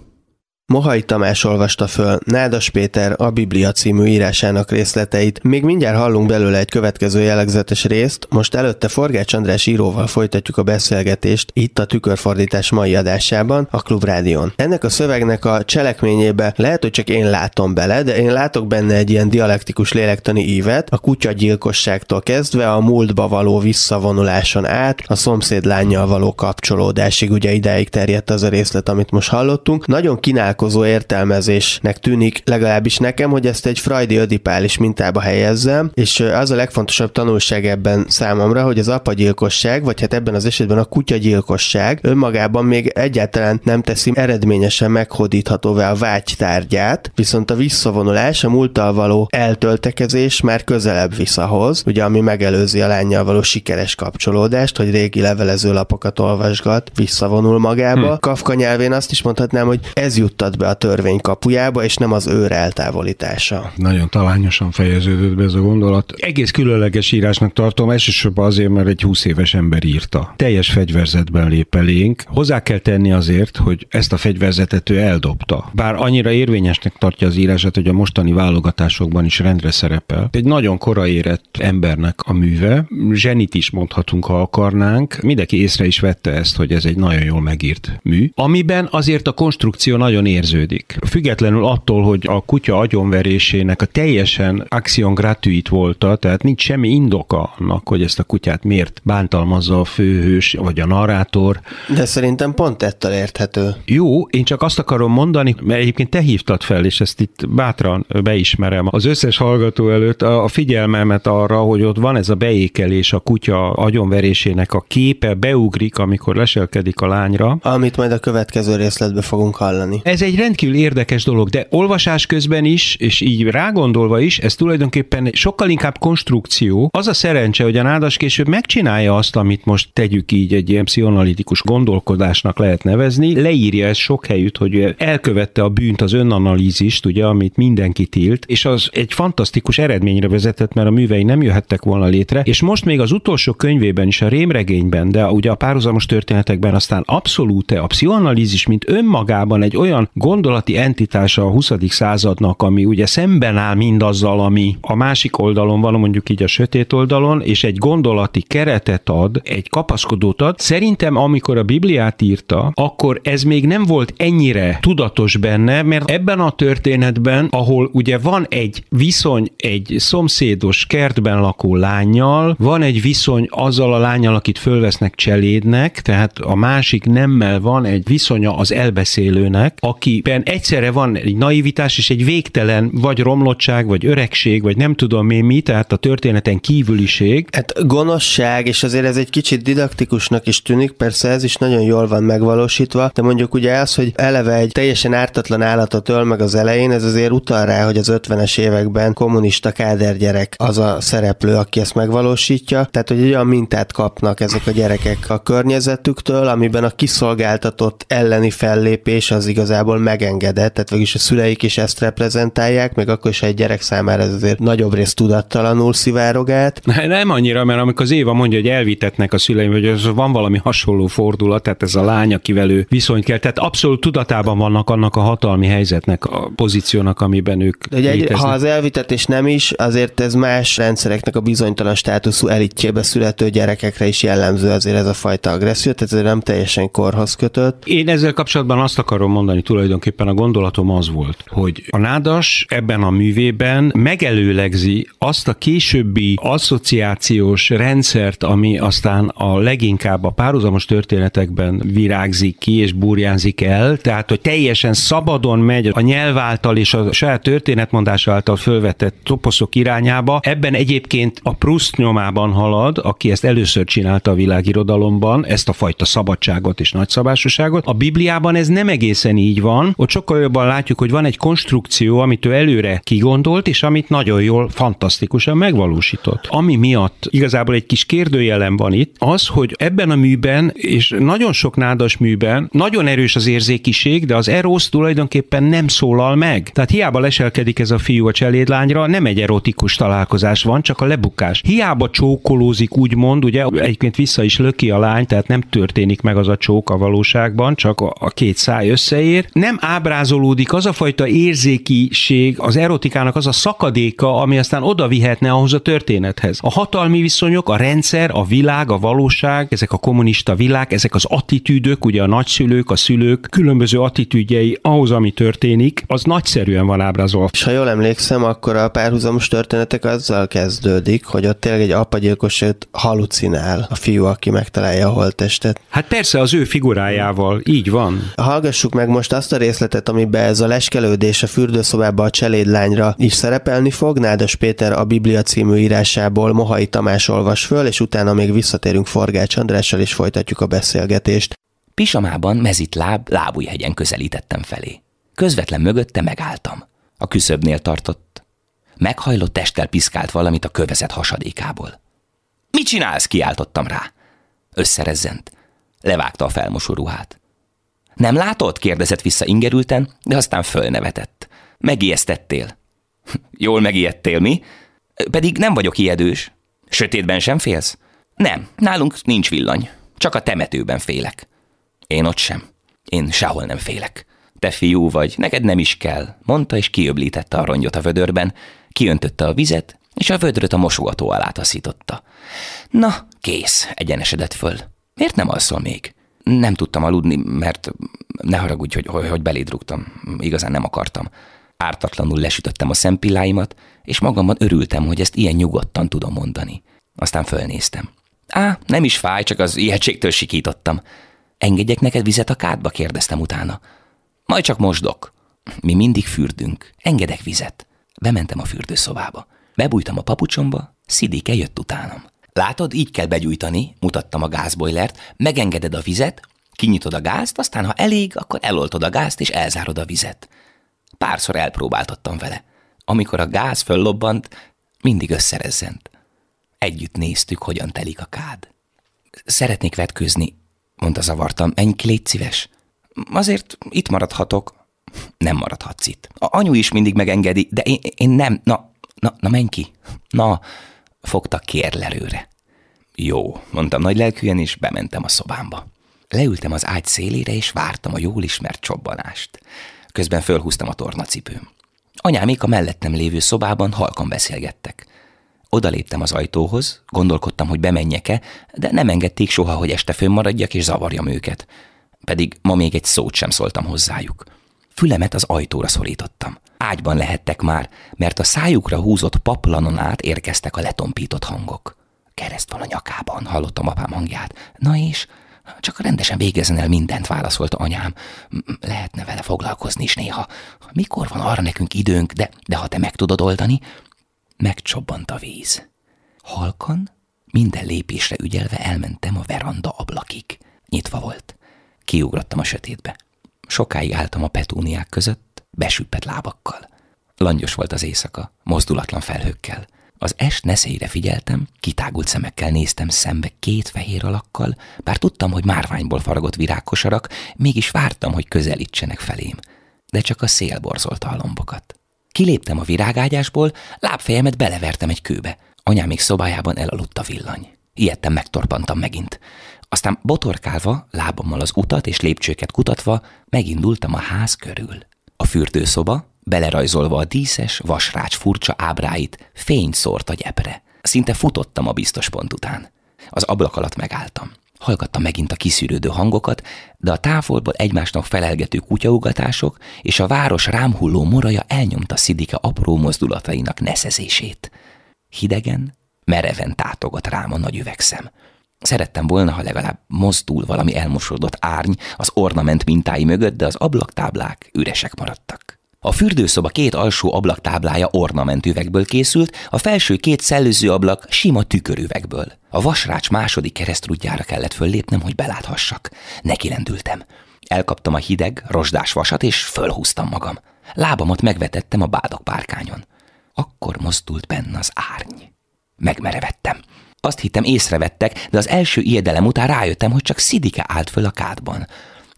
Mohai Tamás olvasta föl Nádas Péter a Biblia című írásának részleteit. Még mindjárt hallunk belőle egy következő jellegzetes részt, most előtte Forgács András íróval folytatjuk a beszélgetést itt a tükörfordítás mai adásában, a Klubrádion. Ennek a szövegnek a cselekményébe lehet, hogy csak én látom bele, de én látok benne egy ilyen dialektikus lélektani ívet, a kutyagyilkosságtól kezdve a múltba való visszavonuláson át, a szomszéd lányjal való kapcsolódásig, ugye ideig terjedt az a részlet, amit most hallottunk. Nagyon kínál találkozó értelmezésnek tűnik, legalábbis nekem, hogy ezt egy freudi ödipális mintába helyezzem, és az a legfontosabb tanulság ebben számomra, hogy az apagyilkosság, vagy hát ebben az esetben a kutyagyilkosság önmagában még egyáltalán nem teszi eredményesen meghódíthatóvá a vágytárgyát, viszont a visszavonulás, a múlttal való eltöltekezés már közelebb visz ahhoz, ugye ami megelőzi a lányjal való sikeres kapcsolódást, hogy régi levelező lapokat olvasgat, visszavonul magába. Hm. Kafka nyelvén azt is mondhatnám, hogy ez jut juttat be a törvény kapujába, és nem az őr eltávolítása.
Nagyon talányosan fejeződött be ez a gondolat. Egész különleges írásnak tartom, elsősorban azért, mert egy 20 éves ember írta. Teljes fegyverzetben lép elénk. Hozzá kell tenni azért, hogy ezt a fegyverzetet ő eldobta. Bár annyira érvényesnek tartja az írását, hogy a mostani válogatásokban is rendre szerepel. Egy nagyon korai érett embernek a műve, zsenit is mondhatunk, ha akarnánk. Mindenki észre is vette ezt, hogy ez egy nagyon jól megírt mű, amiben azért a konstrukció nagyon érződik. Függetlenül attól, hogy a kutya agyonverésének a teljesen action gratuit volt, tehát nincs semmi indoka annak, hogy ezt a kutyát miért bántalmazza a főhős vagy a narrátor.
De szerintem pont ettől érthető.
Jó, én csak azt akarom mondani, mert egyébként te hívtad fel, és ezt itt bátran beismerem az összes hallgató előtt a figyelmemet arra, hogy ott van ez a beékelés, a kutya agyonverésének a képe beugrik, amikor leselkedik a lányra.
Amit majd a következő részletbe fogunk hallani.
Ez egy rendkívül érdekes dolog, de olvasás közben is, és így rágondolva is, ez tulajdonképpen sokkal inkább konstrukció. Az a szerencse, hogy a nádas később megcsinálja azt, amit most tegyük így egy ilyen pszichoanalitikus gondolkodásnak lehet nevezni, leírja ezt sok helyütt, hogy elkövette a bűnt, az önanalízist, ugye, amit mindenki tilt, és az egy fantasztikus eredményre vezetett, mert a művei nem jöhettek volna létre, és most még az utolsó könyvében is, a rémregényben, de ugye a párhuzamos történetekben aztán abszolút a pszichoanalízis, mint önmagában egy olyan gondolati entitása a 20. századnak, ami ugye szemben áll mindazzal, ami a másik oldalon van, mondjuk így a sötét oldalon, és egy gondolati keretet ad, egy kapaszkodót ad. Szerintem, amikor a Bibliát írta, akkor ez még nem volt ennyire tudatos benne, mert ebben a történetben, ahol ugye van egy viszony egy szomszédos kertben lakó lányjal, van egy viszony azzal a lányjal, akit fölvesznek cselédnek, tehát a másik nemmel van egy viszonya az elbeszélőnek, aki akiben egyszerre van egy naivitás és egy végtelen vagy romlottság, vagy öregség, vagy nem tudom én mi, tehát a történeten kívüliség.
Hát gonoszság, és azért ez egy kicsit didaktikusnak is tűnik, persze ez is nagyon jól van megvalósítva, de mondjuk ugye az, hogy eleve egy teljesen ártatlan állatot öl meg az elején, ez azért utal rá, hogy az 50-es években kommunista kádergyerek az a szereplő, aki ezt megvalósítja, tehát hogy olyan mintát kapnak ezek a gyerekek a környezetüktől, amiben a kiszolgáltatott elleni fellépés az igazából megengedett, tehát végülis a szüleik is ezt reprezentálják, meg akkor is egy gyerek számára ez azért nagyobb rész tudattalanul szivárog át.
Nem annyira, mert amikor az Éva mondja, hogy elvitetnek a szüleim, hogy az van valami hasonló fordulat, tehát ez a lány, akivel ő viszont kell, tehát abszolút tudatában vannak annak a hatalmi helyzetnek, a pozíciónak, amiben ők
De egy, ha az elvitetés nem is, azért ez más rendszereknek a bizonytalan státuszú elitjébe születő gyerekekre is jellemző azért ez a fajta agresszió, tehát ez nem teljesen korhoz kötött.
Én ezzel kapcsolatban azt akarom mondani, tulajdonképpen a gondolatom az volt, hogy a nádas ebben a művében megelőlegzi azt a későbbi asszociációs rendszert, ami aztán a leginkább a párhuzamos történetekben virágzik ki és burjánzik el, tehát hogy teljesen szabadon megy a nyelv által és a saját történetmondás által fölvetett toposzok irányába. Ebben egyébként a Proust nyomában halad, aki ezt először csinálta a világirodalomban, ezt a fajta szabadságot és nagyszabásúságot. A Bibliában ez nem egészen így van, ott sokkal jobban látjuk, hogy van egy konstrukció, amit ő előre kigondolt, és amit nagyon jól, fantasztikusan megvalósított. Ami miatt igazából egy kis kérdőjelem van itt, az, hogy ebben a műben, és nagyon sok nádas műben, nagyon erős az érzékiség, de az erosz tulajdonképpen nem szólal meg. Tehát hiába leselkedik ez a fiú a cselédlányra, nem egy erotikus találkozás van, csak a lebukás. Hiába csókolózik, úgymond, ugye egyébként vissza is löki a lány, tehát nem történik meg az a csók a valóságban, csak a, a két száj összeér. Nem ábrázolódik az a fajta érzékiség, az erotikának az a szakadéka, ami aztán oda vihetne ahhoz a történethez. A hatalmi viszonyok, a rendszer, a világ, a valóság, ezek a kommunista világ, ezek az attitűdök, ugye a nagyszülők, a szülők különböző attitűdjei ahhoz, ami történik, az nagyszerűen van ábrázolva.
És ha jól emlékszem, akkor a párhuzamos történetek azzal kezdődik, hogy ott tényleg egy apagyilkosért halucinál a fiú, aki megtalálja a holttestet.
Hát persze az ő figurájával, így van.
Hallgassuk meg most azt a részletet, amiben ez a leskelődés a fürdőszobába a cselédlányra is szerepelni fog. Nádas Péter a Biblia című írásából Mohai Tamás olvas föl, és utána még visszatérünk Forgács Andrással, és folytatjuk a beszélgetést.
Pisamában mezit láb, lábújhegyen közelítettem felé. Közvetlen mögötte megálltam. A küszöbnél tartott. Meghajlott testtel piszkált valamit a kövezet hasadékából. Mit csinálsz? kiáltottam rá. Összerezzent. Levágta a felmosó ruhát. Nem látod? kérdezett vissza ingerülten, de aztán fölnevetett. Megijesztettél. (laughs) Jól megijedtél, mi? Pedig nem vagyok ijedős. Sötétben sem félsz? Nem, nálunk nincs villany. Csak a temetőben félek. Én ott sem. Én sehol nem félek. Te fiú vagy, neked nem is kell, mondta, és kiöblítette a rongyot a vödörben, kiöntötte a vizet, és a vödröt a mosogató alá taszította. Na, kész, egyenesedett föl. Miért nem alszol még? Nem tudtam aludni, mert ne haragudj, hogy, hogy, beléd rúgtam. Igazán nem akartam. Ártatlanul lesütöttem a szempilláimat, és magamban örültem, hogy ezt ilyen nyugodtan tudom mondani. Aztán fölnéztem. Á, nem is fáj, csak az ijegységtől sikítottam. Engedjek neked vizet a kádba? kérdeztem utána. Majd csak mosdok. Mi mindig fürdünk. Engedek vizet. Bementem a fürdőszobába. Bebújtam a papucsomba, Szidike jött utánam. Látod, így kell begyújtani, mutattam a gázbojlert, megengeded a vizet, kinyitod a gázt, aztán ha elég, akkor eloltod a gázt és elzárod a vizet. Párszor elpróbáltattam vele. Amikor a gáz föllobbant, mindig összerezzent. Együtt néztük, hogyan telik a kád. Szeretnék vetkőzni, mondta zavartam. Menj ki, légy szíves. Azért itt maradhatok. Nem maradhatsz itt. A anyu is mindig megengedi, de én, én nem. Na, na, na menj ki. Na, fogta kérlelőre. Jó, mondtam nagy lelkűen, és bementem a szobámba. Leültem az ágy szélére, és vártam a jól ismert csobbanást. Közben fölhúztam a tornacipőm. Anyámék a mellettem lévő szobában halkan beszélgettek. Oda léptem az ajtóhoz, gondolkodtam, hogy bemenjek-e, de nem engedték soha, hogy este fönnmaradjak és zavarjam őket. Pedig ma még egy szót sem szóltam hozzájuk. Fülemet az ajtóra szorítottam. Ágyban lehettek már, mert a szájukra húzott paplanon át érkeztek a letompított hangok. Kereszt van a nyakában, hallottam apám hangját. Na és? Csak rendesen végezzen el mindent, válaszolta anyám. Lehetne vele foglalkozni is néha. Mikor van arra nekünk időnk, de, de ha te meg tudod oldani, megcsobbant a víz. Halkan, minden lépésre ügyelve elmentem a veranda ablakig. Nyitva volt. Kiugrottam a sötétbe. Sokáig álltam a petúniák között, besüppet lábakkal. Langyos volt az éjszaka, mozdulatlan felhőkkel. Az est neszélyre figyeltem, kitágult szemekkel néztem szembe két fehér alakkal, bár tudtam, hogy márványból faragott virágkosarak, mégis vártam, hogy közelítsenek felém. De csak a szél borzolta a lombokat. Kiléptem a virágágyásból, lábfejemet belevertem egy kőbe. Anyám még szobájában elaludt a villany. Ijedtem megtorpantam megint. Aztán botorkálva, lábammal az utat és lépcsőket kutatva, megindultam a ház körül. A fürdőszoba, belerajzolva a díszes, vasrács furcsa ábráit, fényt szórt a gyepre. Szinte futottam a biztos pont után. Az ablak alatt megálltam. Hallgattam megint a kiszűrődő hangokat, de a távolból egymásnak felelgető kutyaugatások és a város rámhulló moraja elnyomta Szidike apró mozdulatainak neszezését. Hidegen, mereven tátogott rám a nagy üvegszem. Szerettem volna, ha legalább mozdul valami elmosódott árny az ornament mintái mögött, de az ablaktáblák üresek maradtak. A fürdőszoba két alsó ablaktáblája ornamentüvegből készült, a felső két szellőző ablak sima tükörüvegből. A vasrács második keresztrudjára kellett föllépnem, hogy beláthassak. Neki lendültem. Elkaptam a hideg, rozsdás vasat, és fölhúztam magam. Lábamat megvetettem a bádok párkányon. Akkor mozdult benne az árny. Megmerevettem. Azt hittem észrevettek, de az első ijedelem után rájöttem, hogy csak Szidike állt föl a kádban.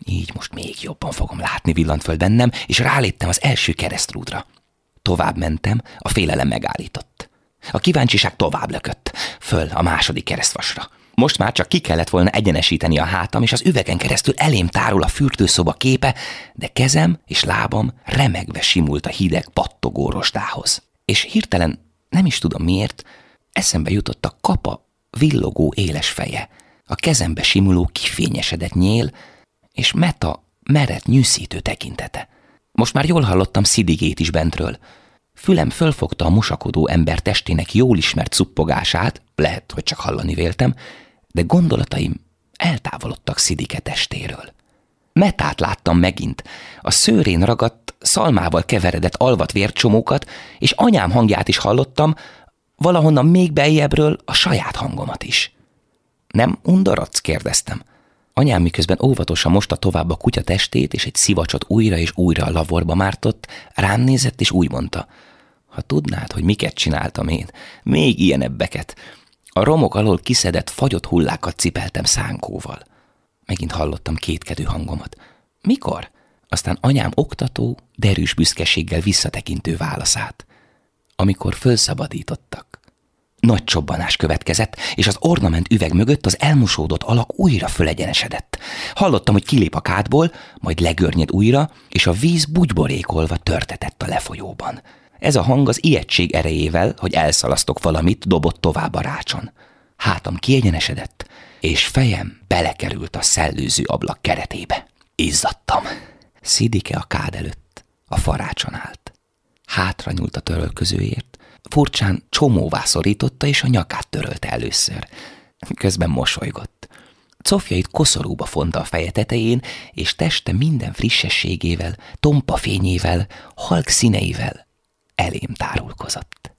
Így most még jobban fogom látni, villant föl bennem, és ráléptem az első keresztrúdra. Tovább mentem, a félelem megállított. A kíváncsiság tovább lökött, föl a második keresztvasra. Most már csak ki kellett volna egyenesíteni a hátam, és az üvegen keresztül elém tárul a fürdőszoba képe, de kezem és lábam remegve simult a hideg pattogó rosdához. És hirtelen, nem is tudom miért, eszembe jutott a kapa villogó éles feje, a kezembe simuló kifényesedett nyél, és Meta meret nyűszítő tekintete. Most már jól hallottam Szidigét is bentről. Fülem fölfogta a musakodó ember testének jól ismert szuppogását, lehet, hogy csak hallani véltem, de gondolataim eltávolodtak Szidike testéről. Metát láttam megint, a szőrén ragadt, szalmával keveredett alvat vércsomókat, és anyám hangját is hallottam, valahonnan még beljebbről a saját hangomat is. Nem undorodsz? kérdeztem. Anyám miközben óvatosan mosta tovább a kutya testét, és egy szivacsot újra és újra a lavorba mártott, rám nézett, és úgy mondta, ha tudnád, hogy miket csináltam én, még ilyenebbeket. A romok alól kiszedett, fagyott hullákat cipeltem szánkóval. Megint hallottam kétkedő hangomat. Mikor? Aztán anyám oktató, derűs büszkeséggel visszatekintő válaszát. Amikor fölszabadítottak. Nagy csobbanás következett, és az ornament üveg mögött az elmosódott alak újra fölegyenesedett. Hallottam, hogy kilép a kádból, majd legörnyed újra, és a víz bugyborékolva törtetett a lefolyóban. Ez a hang az ijegység erejével, hogy elszalasztok valamit, dobott tovább a rácson. Hátam kiegyenesedett, és fejem belekerült a szellőző ablak keretébe. Izzadtam. Szidike a kád előtt, a farácson állt. Hátra nyúlt a törölközőért, furcsán csomóvá szorította, és a nyakát törölte először. Közben mosolygott. Cofjait koszorúba fonta a feje tetején, és teste minden frissességével, tompa fényével, halk színeivel elém tárulkozott.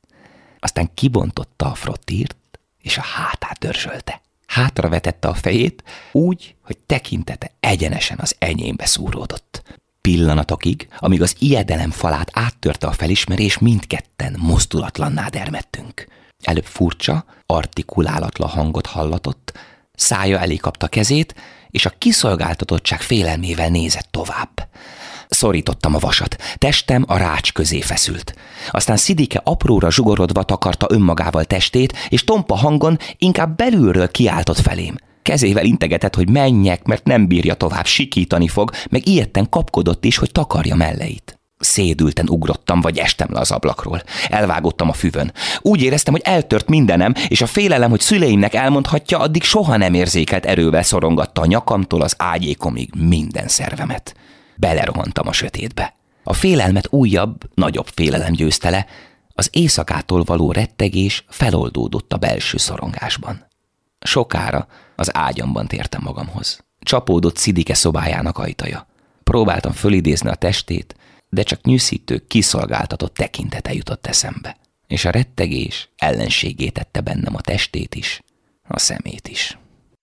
Aztán kibontotta a frottírt, és a hátát dörzsölte. Hátra vetette a fejét, úgy, hogy tekintete egyenesen az enyémbe szúródott. Pillanatokig, amíg az ijedelem falát áttörte a felismerés, mindketten mozdulatlanná dermedtünk. Előbb furcsa, artikulálatlan hangot hallatott, szája elé kapta kezét, és a kiszolgáltatottság félelmével nézett tovább. Szorítottam a vasat, testem a rács közé feszült. Aztán Szidike apróra zsugorodva takarta önmagával testét, és tompa hangon inkább belülről kiáltott felém. Kezével integetett, hogy menjek, mert nem bírja tovább, sikítani fog, meg ilyetten kapkodott is, hogy takarja melleit. Szédülten ugrottam, vagy estem le az ablakról. Elvágottam a füvön. Úgy éreztem, hogy eltört mindenem, és a félelem, hogy szüleimnek elmondhatja, addig soha nem érzékelt erővel szorongatta a nyakamtól az ágyékomig minden szervemet. Belerohantam a sötétbe. A félelmet újabb, nagyobb félelem győzte le, az éjszakától való rettegés feloldódott a belső szorongásban. Sokára az ágyamban tértem magamhoz. Csapódott Szidike szobájának ajtaja. Próbáltam fölidézni a testét, de csak nyűszítő, kiszolgáltatott tekintete jutott eszembe. És a rettegés ellenségé tette bennem a testét is, a szemét is.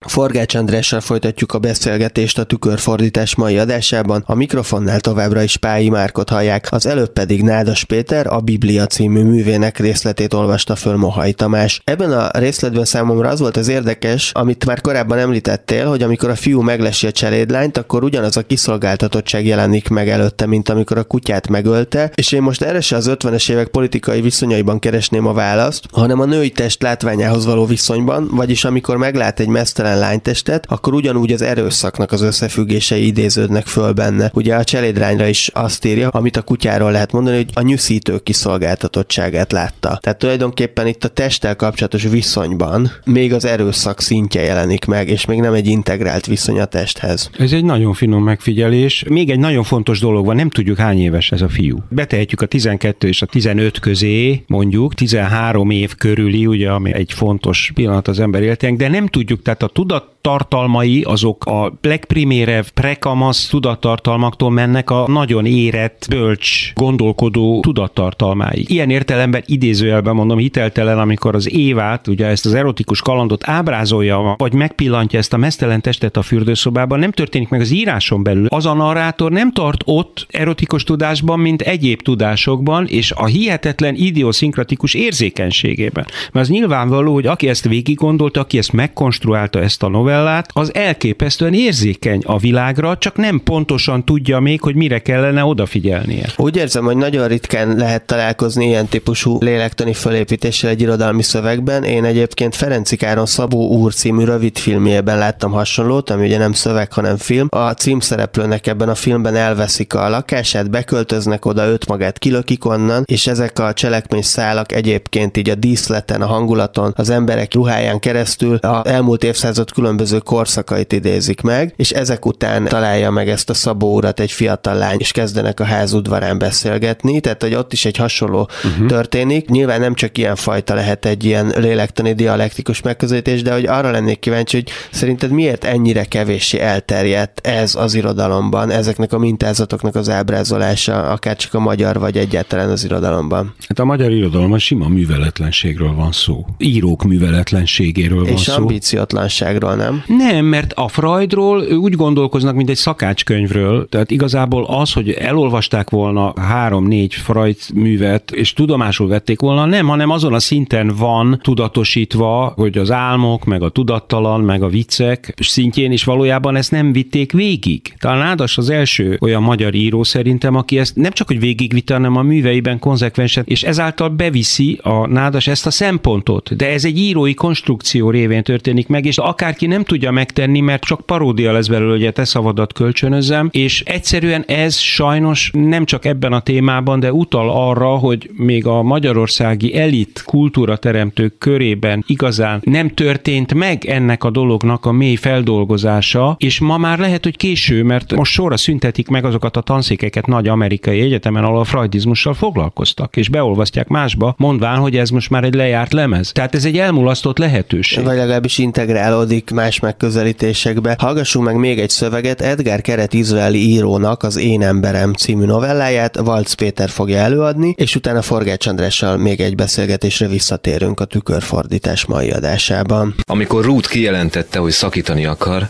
Forgács Andrással folytatjuk a beszélgetést a tükörfordítás mai adásában, a mikrofonnál továbbra is Pályi Márkot hallják, az előbb pedig Nádas Péter a Biblia című művének részletét olvasta föl Mohai Tamás. Ebben a részletben számomra az volt az érdekes, amit már korábban említettél, hogy amikor a fiú meglesi a cselédlányt, akkor ugyanaz a kiszolgáltatottság jelenik meg előtte, mint amikor a kutyát megölte, és én most erre se az 50-es évek politikai viszonyaiban keresném a választ, hanem a női test látványához való viszonyban, vagyis amikor meglát egy mesztelen nőtelen lánytestet, akkor ugyanúgy az erőszaknak az összefüggései idéződnek föl benne. Ugye a cselédrányra is azt írja, amit a kutyáról lehet mondani, hogy a nyűszítő kiszolgáltatottságát látta. Tehát tulajdonképpen itt a testtel kapcsolatos viszonyban még az erőszak szintje jelenik meg, és még nem egy integrált viszony a testhez.
Ez egy nagyon finom megfigyelés. Még egy nagyon fontos dolog van, nem tudjuk hány éves ez a fiú. Betehetjük a 12 és a 15 közé, mondjuk 13 év körüli, ugye, ami egy fontos pillanat az ember életének, de nem tudjuk, tehát a туда tudattartalmai azok a legprimérev, prekamasz tudattartalmaktól mennek a nagyon érett, bölcs, gondolkodó tudattartalmáig. Ilyen értelemben idézőjelben mondom hiteltelen, amikor az Évát, ugye ezt az erotikus kalandot ábrázolja, vagy megpillantja ezt a mesztelen testet a fürdőszobában, nem történik meg az íráson belül. Az a narrátor nem tart ott erotikus tudásban, mint egyéb tudásokban, és a hihetetlen idioszinkratikus érzékenységében. Mert az nyilvánvaló, hogy aki ezt végig gondolta, aki ezt megkonstruálta, ezt a novellát, az elképesztően érzékeny a világra, csak nem pontosan tudja még, hogy mire kellene odafigyelnie.
Úgy érzem, hogy nagyon ritkán lehet találkozni ilyen típusú lélektani fölépítéssel egy irodalmi szövegben. Én egyébként Ferenci Káron Szabó úr című rövid filmjében láttam hasonlót, ami ugye nem szöveg, hanem film. A címszereplőnek ebben a filmben elveszik a lakását, beköltöznek oda, őt magát kilökik onnan, és ezek a cselekmény szálak egyébként így a díszleten, a hangulaton, az emberek ruháján keresztül a elmúlt évszázad évszázad különböző korszakait idézik meg, és ezek után találja meg ezt a Szabó urat egy fiatal lány, és kezdenek a ház udvarán beszélgetni, tehát hogy ott is egy hasonló uh-huh. történik. Nyilván nem csak ilyen fajta lehet egy ilyen lélektani dialektikus megközelítés, de hogy arra lennék kíváncsi, hogy szerinted miért ennyire kevéssé elterjedt ez az irodalomban, ezeknek a mintázatoknak az ábrázolása, akár csak a magyar, vagy egyáltalán az irodalomban?
Hát a magyar irodalomban sima műveletlenségről van szó. Írók műveletlenségéről van
és
szó.
És ambíciótlanság valóságról, nem?
Nem, mert a Freudról úgy gondolkoznak, mint egy szakácskönyvről. Tehát igazából az, hogy elolvasták volna három-négy Freud művet, és tudomásul vették volna, nem, hanem azon a szinten van tudatosítva, hogy az álmok, meg a tudattalan, meg a viccek szintjén is valójában ezt nem vitték végig. Talán Nádas az első olyan magyar író szerintem, aki ezt nem csak, hogy végigvitte, hanem a műveiben konzekvensen, és ezáltal beviszi a Nádas ezt a szempontot. De ez egy írói konstrukció révén történik meg, és akár akárki nem tudja megtenni, mert csak paródia lesz belőle, hogy te szavadat kölcsönözem, és egyszerűen ez sajnos nem csak ebben a témában, de utal arra, hogy még a magyarországi elit kultúra teremtők körében igazán nem történt meg ennek a dolognak a mély feldolgozása, és ma már lehet, hogy késő, mert most sorra szüntetik meg azokat a tanszékeket nagy amerikai egyetemen, ahol a freudizmussal foglalkoztak, és beolvasztják másba, mondván, hogy ez most már egy lejárt lemez. Tehát ez egy elmulasztott lehetőség.
Vagy legalábbis integrálódik kapcsolódik más megközelítésekbe. Hallgassunk meg még egy szöveget, Edgar Keret izraeli írónak az Én emberem című novelláját, Valc Péter fogja előadni, és utána Forgács Andrással még egy beszélgetésre visszatérünk a tükörfordítás mai adásában.
Amikor Ruth kijelentette, hogy szakítani akar,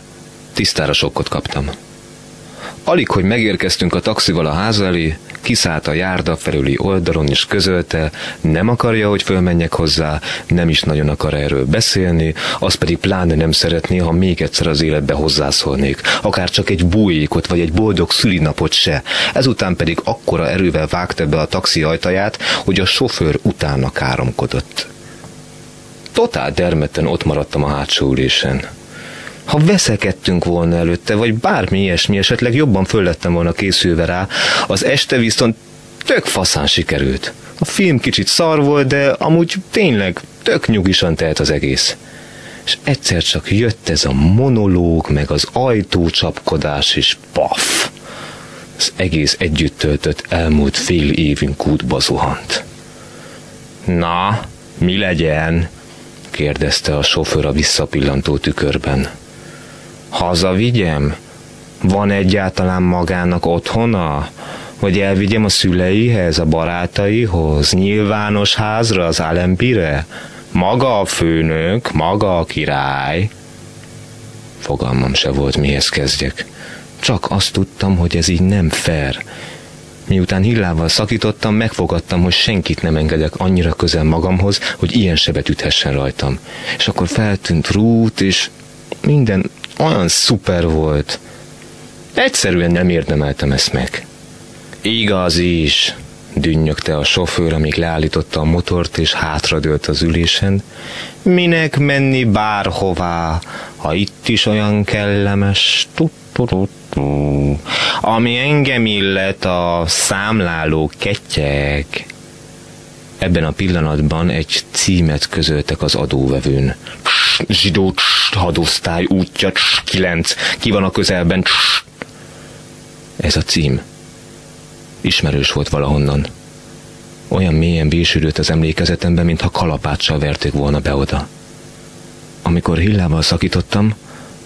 tisztára sokkot kaptam. Alig, hogy megérkeztünk a taxival a ház elé, kiszállt a járda felüli oldalon is közölte, nem akarja, hogy fölmenjek hozzá, nem is nagyon akar erről beszélni, az pedig pláne nem szeretné, ha még egyszer az életbe hozzászólnék, akár csak egy bújékot vagy egy boldog szülinapot se. Ezután pedig akkora erővel vágta be a taxi ajtaját, hogy a sofőr utána káromkodott. Totál dermedten ott maradtam a hátsó ülésen. Ha veszekedtünk volna előtte, vagy bármi ilyesmi, esetleg jobban föllettem volna készülve rá, az este viszont tök faszán sikerült. A film kicsit szar volt, de amúgy tényleg tök nyugisan telt az egész. És egyszer csak jött ez a monológ, meg az ajtócsapkodás, és paf! Az egész együtt töltött elmúlt fél évünk útba zuhant. Na, mi legyen? kérdezte a sofőr a visszapillantó tükörben. Hazavigyem? Van egyáltalán magának otthona? Hogy elvigyem a szüleihez, a barátaihoz, nyilvános házra, az Alempire? Maga a főnök, maga a király. Fogalmam se volt, mihez kezdjek. Csak azt tudtam, hogy ez így nem fair. Miután hillával szakítottam, megfogadtam, hogy senkit nem engedek annyira közel magamhoz, hogy ilyen sebet üthessen rajtam. És akkor feltűnt rút, és minden olyan szuper volt. Egyszerűen nem érdemeltem ezt meg. Igaz is, dünnyögte a sofőr, amíg leállította a motort és hátradőlt az ülésen. Minek menni bárhová, ha itt is olyan kellemes? Ami engem illet a számláló ketyek. Ebben a pillanatban egy címet közöltek az adóvevőn. Zsidó hadosztály útja 9. Ki van a közelben? Ez a cím. Ismerős volt valahonnan. Olyan mélyen bésülött az emlékezetembe, mintha kalapáccsal verték volna be oda. Amikor hillával szakítottam,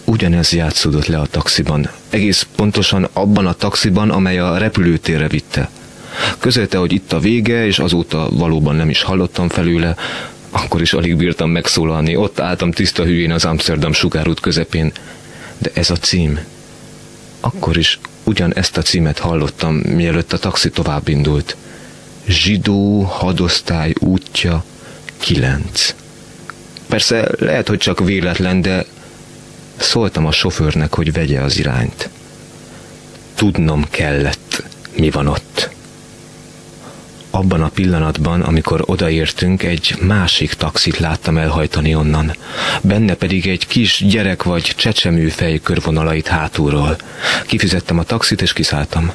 ugyanez játszódott le a taxiban. Egész pontosan abban a taxiban, amely a repülőtérre vitte. Közölte, hogy itt a vége, és azóta valóban nem is hallottam felőle, akkor is alig bírtam megszólalni, ott álltam tiszta hülyén az Amsterdam sugárút közepén. De ez a cím, akkor is ugyan ezt a címet hallottam, mielőtt a taxi tovább indult. Zsidó hadosztály útja 9. Persze lehet, hogy csak véletlen, de szóltam a sofőrnek, hogy vegye az irányt. Tudnom kellett, mi van ott. Abban a pillanatban, amikor odaértünk, egy másik taxit láttam elhajtani onnan. Benne pedig egy kis gyerek vagy csecsemőfej körvonalait hátulról. Kifizettem a taxit és kiszálltam.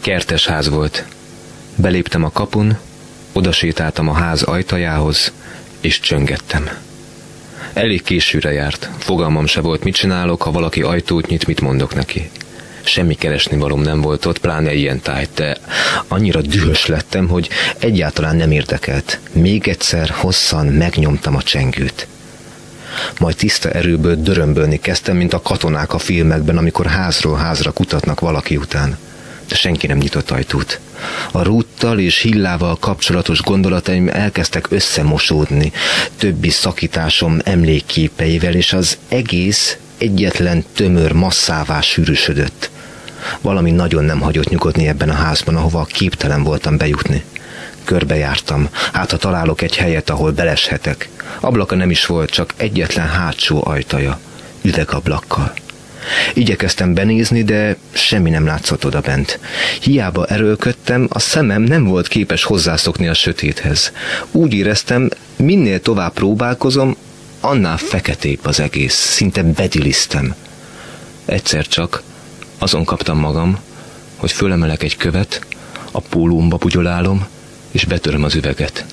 Kertes ház volt. Beléptem a kapun, odasétáltam a ház ajtajához, és csöngettem. Elég későre járt. Fogalmam se volt, mit csinálok, ha valaki ajtót nyit, mit mondok neki. Semmi keresni valóm nem volt ott, pláne ilyen tájt, de annyira dühös lettem, hogy egyáltalán nem érdekelt. Még egyszer hosszan megnyomtam a csengőt. Majd tiszta erőből dörömbölni kezdtem, mint a katonák a filmekben, amikor házról házra kutatnak valaki után. De senki nem nyitott ajtót. A rúttal és hillával kapcsolatos gondolataim elkezdtek összemosódni, többi szakításom emlékképeivel, és az egész egyetlen tömör masszává sűrűsödött. Valami nagyon nem hagyott nyugodni ebben a házban, ahova képtelen voltam bejutni. Körbejártam, hát ha találok egy helyet, ahol beleshetek. Ablaka nem is volt, csak egyetlen hátsó ajtaja, üvegablakkal. Igyekeztem benézni, de semmi nem látszott oda bent. Hiába erőlködtem, a szemem nem volt képes hozzászokni a sötéthez. Úgy éreztem, minél tovább próbálkozom, annál feketébb az egész, szinte bedilisztem. Egyszer csak azon kaptam magam, hogy fölemelek egy követ, a pólómba bugyolálom, és betöröm az üveget.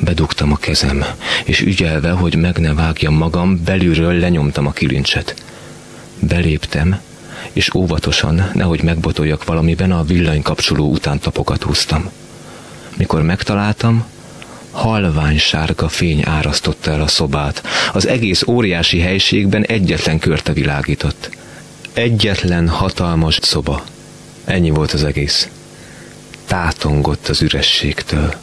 Bedugtam a kezem, és ügyelve, hogy meg ne vágjam magam, belülről lenyomtam a kilincset. Beléptem, és óvatosan, nehogy megbotoljak valamiben, a villanykapcsoló után tapokat húztam. Mikor megtaláltam, halvány sárga fény árasztotta el a szobát. Az egész óriási helységben egyetlen körte világított. Egyetlen hatalmas szoba. Ennyi volt az egész. Tátongott az ürességtől.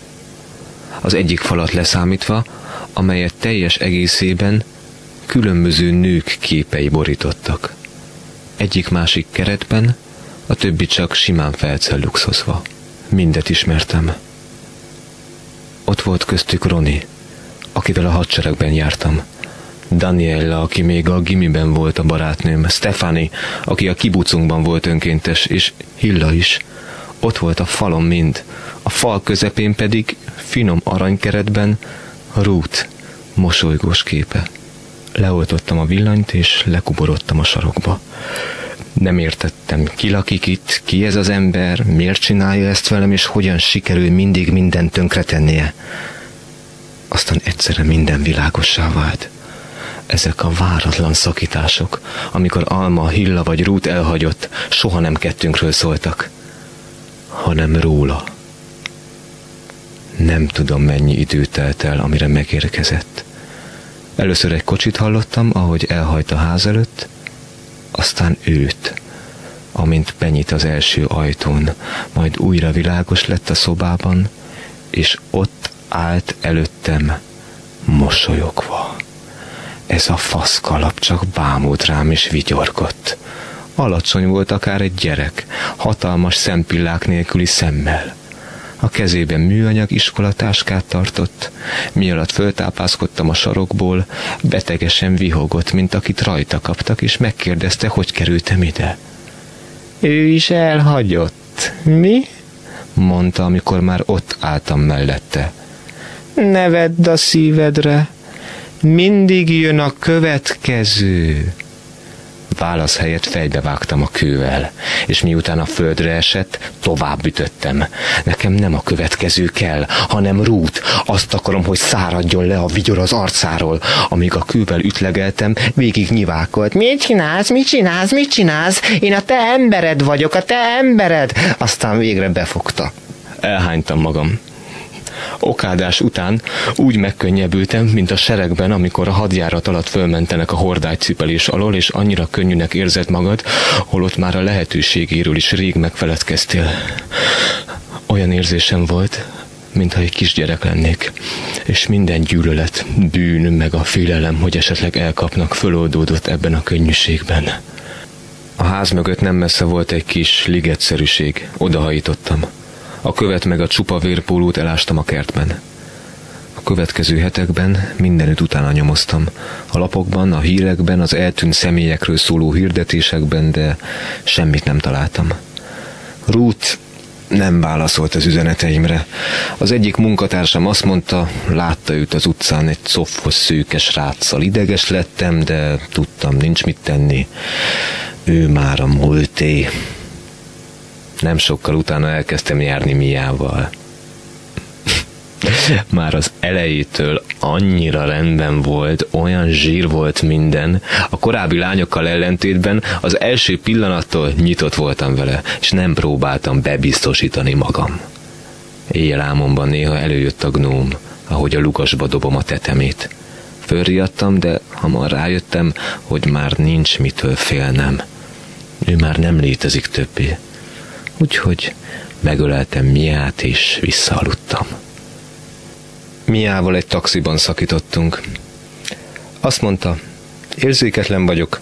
Az egyik falat leszámítva, amelyet teljes egészében különböző nők képei borítottak. Egyik-másik keretben, a többi csak simán felcelluxozva. Mindet ismertem. Ott volt köztük Roni, akivel a hadseregben jártam. Daniella, aki még a gimiben volt a barátnőm, Stefani, aki a kibucunkban volt önkéntes, és Hilla is. Ott volt a falon mind, a fal közepén pedig, finom aranykeretben, Ruth, mosolygós képe. Leoltottam a villanyt, és lekuborodtam a sarokba. Nem értettem, ki lakik itt, ki ez az ember, miért csinálja ezt velem, és hogyan sikerül mindig mindent tönkretennie. Aztán egyszerre minden világossá vált. Ezek a váratlan szakítások, amikor Alma, Hilla vagy Rút elhagyott, soha nem kettőnkről szóltak, hanem róla. Nem tudom, mennyi idő telt el, amire megérkezett. Először egy kocsit hallottam, ahogy elhajt a ház előtt, aztán őt, amint benyit az első ajtón, majd újra világos lett a szobában, és ott állt előttem, mosolyogva. Ez a faszkalap csak bámult rám és vigyorgott. Alacsony volt akár egy gyerek, hatalmas szempillák nélküli szemmel. A kezében műanyag iskolatáskát tartott, mi alatt föltápászkodtam a sarokból, betegesen vihogott, mint akit rajta kaptak, és megkérdezte, hogy kerültem ide. Ő is elhagyott. Mi? mondta, amikor már ott álltam mellette. Ne vedd a szívedre, mindig jön a következő. Válasz helyett fejbevágtam a kővel, és miután a földre esett, tovább ütöttem. Nekem nem a következő kell, hanem rút. Azt akarom, hogy száradjon le a vigyor az arcáról. Amíg a kővel ütlegeltem, végig nyivákolt. Mit csinálsz, mit csinálsz, mit csinálsz? Én a te embered vagyok, a te embered. Aztán végre befogta. Elhánytam magam. Okádás után úgy megkönnyebbültem, mint a seregben, amikor a hadjárat alatt fölmentenek a hordágycipelés alól, és annyira könnyűnek érzed magad, holott már a lehetőségéről is rég megfeledkeztél. Olyan érzésem volt, mintha egy kisgyerek lennék, és minden gyűlölet, bűn, meg a félelem, hogy esetleg elkapnak, föloldódott ebben a könnyűségben. A ház mögött nem messze volt egy kis ligetszerűség, odahajítottam. A követ meg a csupa vérpólót elástam a kertben. A következő hetekben mindenütt utána nyomoztam. A lapokban, a hírekben, az eltűnt személyekről szóló hirdetésekben, de semmit nem találtam. Ruth nem válaszolt az üzeneteimre. Az egyik munkatársam azt mondta, látta őt az utcán egy szofos szőkes ráccal. Ideges lettem, de tudtam, nincs mit tenni. Ő már a múlté. Nem sokkal utána elkezdtem járni Miával. (laughs) Már az elejétől annyira rendben volt, olyan zsír volt minden, a korábbi lányokkal ellentétben az első pillanattól nyitott voltam vele, és nem próbáltam bebiztosítani magam. Éjjel álmomban néha előjött a gnóm, ahogy a lukasba dobom a tetemét. Fölriadtam, de hamar rájöttem, hogy már nincs mitől félnem. Ő már nem létezik többé úgyhogy megöleltem Miát és visszaaludtam. Miával egy taxiban szakítottunk. Azt mondta, érzéketlen vagyok,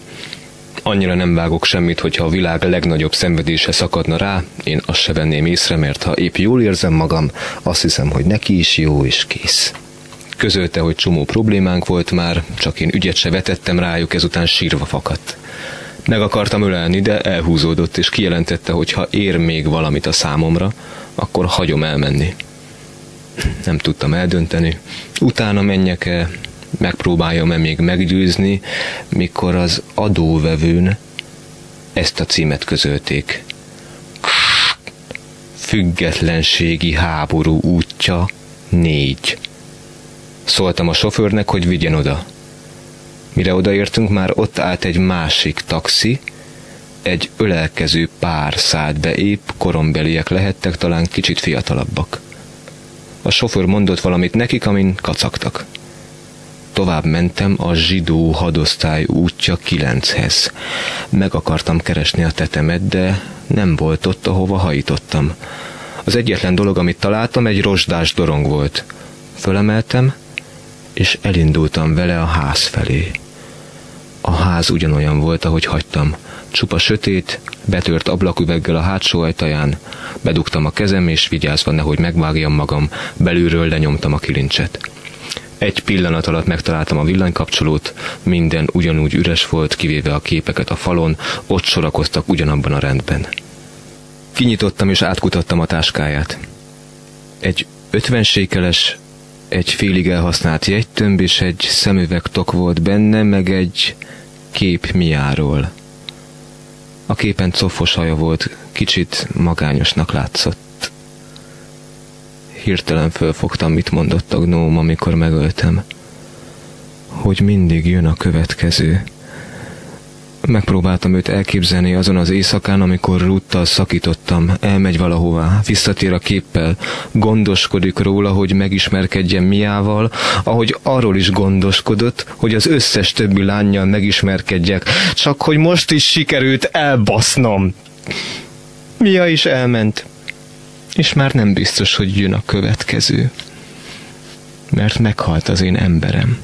annyira nem vágok semmit, hogyha a világ legnagyobb szenvedése szakadna rá, én azt se venném észre, mert ha épp jól érzem magam, azt hiszem, hogy neki is jó és kész. Közölte, hogy csomó problémánk volt már, csak én ügyet se vetettem rájuk, ezután sírva fakadt. Meg akartam ölelni, de elhúzódott, és kijelentette, hogy ha ér még valamit a számomra, akkor hagyom elmenni. Nem tudtam eldönteni. Utána menjek-e, megpróbáljam-e még meggyőzni, mikor az adóvevőn ezt a címet közölték. Függetlenségi háború útja négy. Szóltam a sofőrnek, hogy vigyen oda. Mire odaértünk, már ott állt egy másik taxi, egy ölelkező pár szállt be, épp korombeliek lehettek, talán kicsit fiatalabbak. A sofőr mondott valamit nekik, amin kacagtak. Tovább mentem a zsidó hadosztály útja kilenchez. Meg akartam keresni a tetemet, de nem volt ott, ahova hajítottam. Az egyetlen dolog, amit találtam, egy rozsdás dorong volt. Fölemeltem, és elindultam vele a ház felé. A ház ugyanolyan volt, ahogy hagytam. Csupa sötét, betört ablaküveggel a hátsó ajtaján. Bedugtam a kezem, és vigyázva nehogy megvágjam magam, belülről lenyomtam a kilincset. Egy pillanat alatt megtaláltam a villanykapcsolót, minden ugyanúgy üres volt, kivéve a képeket a falon, ott sorakoztak ugyanabban a rendben. Kinyitottam és átkutattam a táskáját. Egy ötvensékeles, egy félig elhasznált jegytömb és egy szemüvegtok volt benne, meg egy kép miáról. A képen coffos haja volt, kicsit magányosnak látszott. Hirtelen fölfogtam, mit mondott a gnóm, amikor megöltem. Hogy mindig jön a következő. Megpróbáltam őt elképzelni azon az éjszakán, amikor rúttal szakítottam, elmegy valahová, visszatér a képpel, gondoskodik róla, hogy megismerkedjen Miával, ahogy arról is gondoskodott, hogy az összes többi lányjal megismerkedjek, csak hogy most is sikerült elbasznom. Mia is elment, és már nem biztos, hogy jön a következő, mert meghalt az én emberem.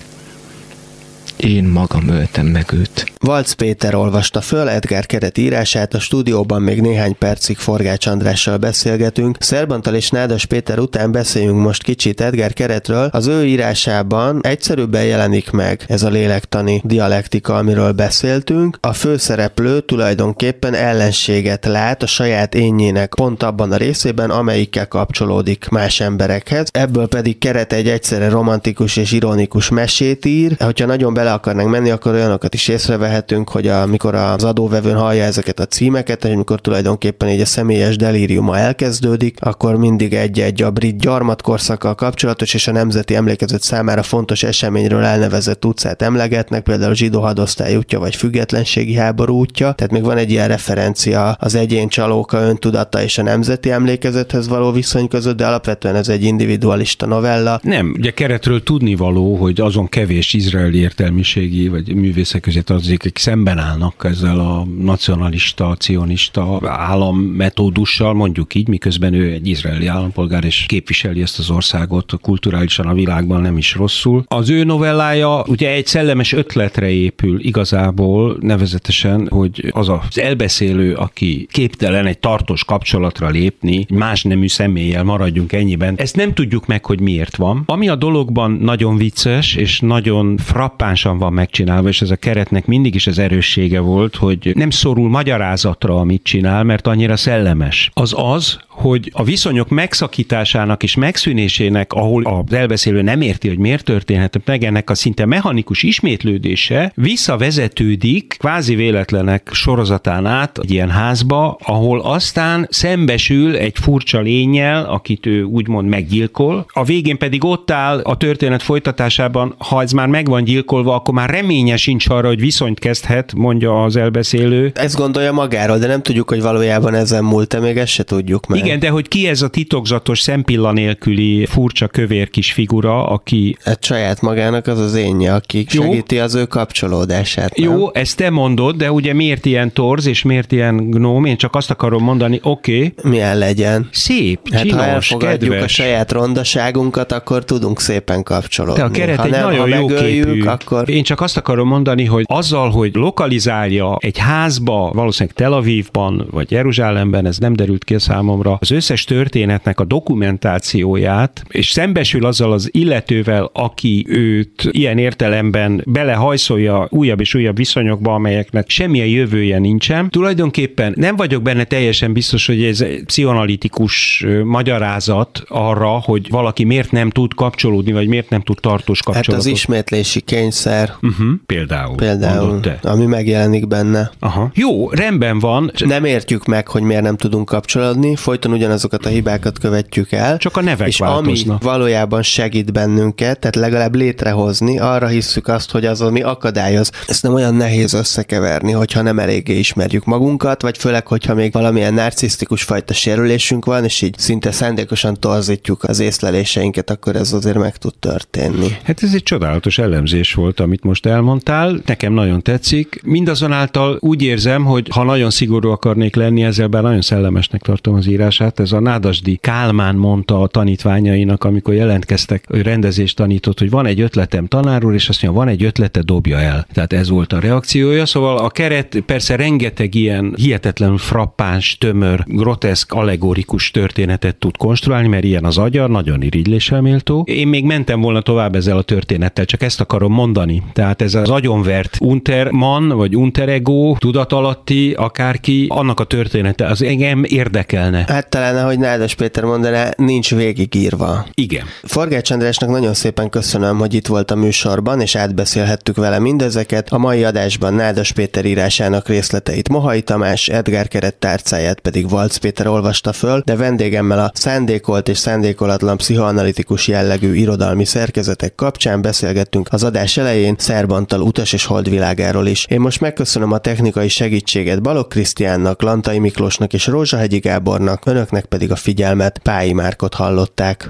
Én magam öltem meg őt.
Valc Péter olvasta föl Edgar keret írását, a stúdióban még néhány percig Forgács Andrással beszélgetünk. Szerbantal és Nádas Péter után beszéljünk most kicsit Edgar keretről. Az ő írásában egyszerűbben jelenik meg ez a lélektani dialektika, amiről beszéltünk. A főszereplő tulajdonképpen ellenséget lát a saját énjének pont abban a részében, amelyikkel kapcsolódik más emberekhez. Ebből pedig keret egy egyszerre romantikus és ironikus mesét ír. Hogyha nagyon bele akarnánk menni, akkor olyanokat is észrevehetünk, hogy amikor az adóvevőn hallja ezeket a címeket, és amikor tulajdonképpen egy a személyes delíriuma elkezdődik, akkor mindig egy-egy a brit gyarmatkorszakkal kapcsolatos és a nemzeti emlékezet számára fontos eseményről elnevezett utcát emlegetnek, például zsidó hadosztály útja vagy függetlenségi háború útja, tehát még van egy ilyen referencia az egyén csalóka öntudata és a nemzeti emlékezethez való viszony között, de alapvetően ez egy individualista novella.
Nem, ugye keretről tudni való, hogy azon kevés izraeli értelmiségi vagy művészek közé tartozik, akik szemben állnak ezzel a nacionalista, cionista állammetódussal, mondjuk így, miközben ő egy izraeli állampolgár és képviseli ezt az országot kulturálisan a világban nem is rosszul. Az ő novellája ugye egy szellemes ötletre épül igazából, nevezetesen, hogy az az elbeszélő, aki képtelen egy tartós kapcsolatra lépni, más nemű személlyel maradjunk ennyiben. Ezt nem tudjuk meg, hogy miért van. Ami a dologban nagyon vicces és nagyon frappánsan van megcsinálva, és ez a keretnek mindig is az erőssége volt, hogy nem szorul magyarázatra, amit csinál, mert annyira szellemes. Az az, hogy a viszonyok megszakításának és megszűnésének, ahol az elbeszélő nem érti, hogy miért történhetett meg, ennek a szinte mechanikus ismétlődése visszavezetődik kvázi véletlenek sorozatán át egy ilyen házba, ahol aztán szembesül egy furcsa lényel, akit ő úgymond meggyilkol, a végén pedig ott áll a történet folytatásában, ha ez már meg van gyilkolva, akkor már reménye sincs arra, hogy viszonyt kezdhet, mondja az elbeszélő.
Ezt gondolja magáról, de nem tudjuk, hogy valójában ezen múlt-e, még ezt se tudjuk meg.
Igen, de hogy ki ez a titokzatos szempilla nélküli furcsa kövér kis figura, aki...
Hát saját magának az az énje, aki
Jó.
segíti az ő kapcsolódását. nem?
Jó, ezt te mondod, de ugye miért ilyen torz és miért ilyen gnóm? Én csak azt akarom mondani, oké, okay,
Milyen legyen?
szép,
Hát
csinos,
ha elfogadjuk
kedves.
a saját rondaságunkat, akkor tudunk szépen kapcsolódni.
De a keret
ha
egy
nem,
nagyon
ha
jó képű.
akkor
Én csak azt akarom mondani, hogy azzal, hogy lokalizálja egy házba, valószínűleg Tel Avivban vagy Jeruzsálemben, ez nem derült ki a számomra, az összes történetnek a dokumentációját, és szembesül azzal az illetővel, aki őt ilyen értelemben belehajszolja újabb és újabb viszonyokba, amelyeknek semmilyen jövője nincsen. Tulajdonképpen nem vagyok benne teljesen biztos, hogy ez pszichoanalitikus magyarázat arra, hogy valaki miért nem tud kapcsolódni, vagy miért nem tud tartós
hát
kapcsolatot.
az ismétlési kényszer
Uh-huh. Például.
például,
te.
ami megjelenik benne.
Aha. Jó, rendben van.
Nem értjük meg, hogy miért nem tudunk kapcsolódni, folyton ugyanazokat a hibákat követjük el.
Csak a nevek
és
változnak.
ami valójában segít bennünket, tehát legalább létrehozni, arra hisszük azt, hogy az, ami akadályoz. Ezt nem olyan nehéz összekeverni, hogyha nem eléggé ismerjük magunkat, vagy főleg, hogyha még valamilyen narcisztikus fajta sérülésünk van, és így szinte szándékosan torzítjuk az észleléseinket, akkor ez azért meg tud történni.
Hát ez egy csodálatos elemzés volt, amit most elmondtál. Nekem nagyon tetszik. Mindazonáltal úgy érzem, hogy ha nagyon szigorú akarnék lenni ezzel, bár nagyon szellemesnek tartom az írását, ez a Nádasdi Kálmán mondta a tanítványainak, amikor jelentkeztek, hogy rendezést tanított, hogy van egy ötletem tanár úr, és azt mondja, van egy ötlete, dobja el. Tehát ez volt a reakciója. Szóval a keret persze rengeteg ilyen hihetetlenül frappáns, tömör, groteszk, allegorikus történetet tud konstruálni, mert ilyen az agya, nagyon irigylésre méltó. Én még mentem volna tovább ezzel a történettel, csak ezt akarom mondani. Tehát ez az agyonvert unterman, vagy unterego, tudatalatti, akárki, annak a története, az engem érdekelne.
Hát talán, ahogy Nádas Péter mondaná, nincs végigírva.
Igen.
Forgács Andrásnak nagyon szépen köszönöm, hogy itt volt a műsorban, és átbeszélhettük vele mindezeket. A mai adásban Nádas Péter írásának részleteit Mohai Tamás, Edgár Keret tárcáját pedig Valc Péter olvasta föl, de vendégemmel a szándékolt és szándékolatlan pszichoanalitikus jellegű irodalmi szerkezetek kapcsán beszélgettünk az adás elején Szerbantal utas és holdvilágáról is. Én most megköszönöm a technikai segítséget Balog Krisztiánnak, Lantai Miklósnak és Rózsahegyi Gábornak, önöknek pedig a figyelmet Pályi Márkot hallották.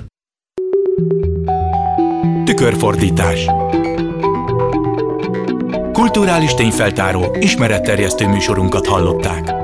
Tükörfordítás Kulturális tényfeltáró, ismeretterjesztő műsorunkat hallották.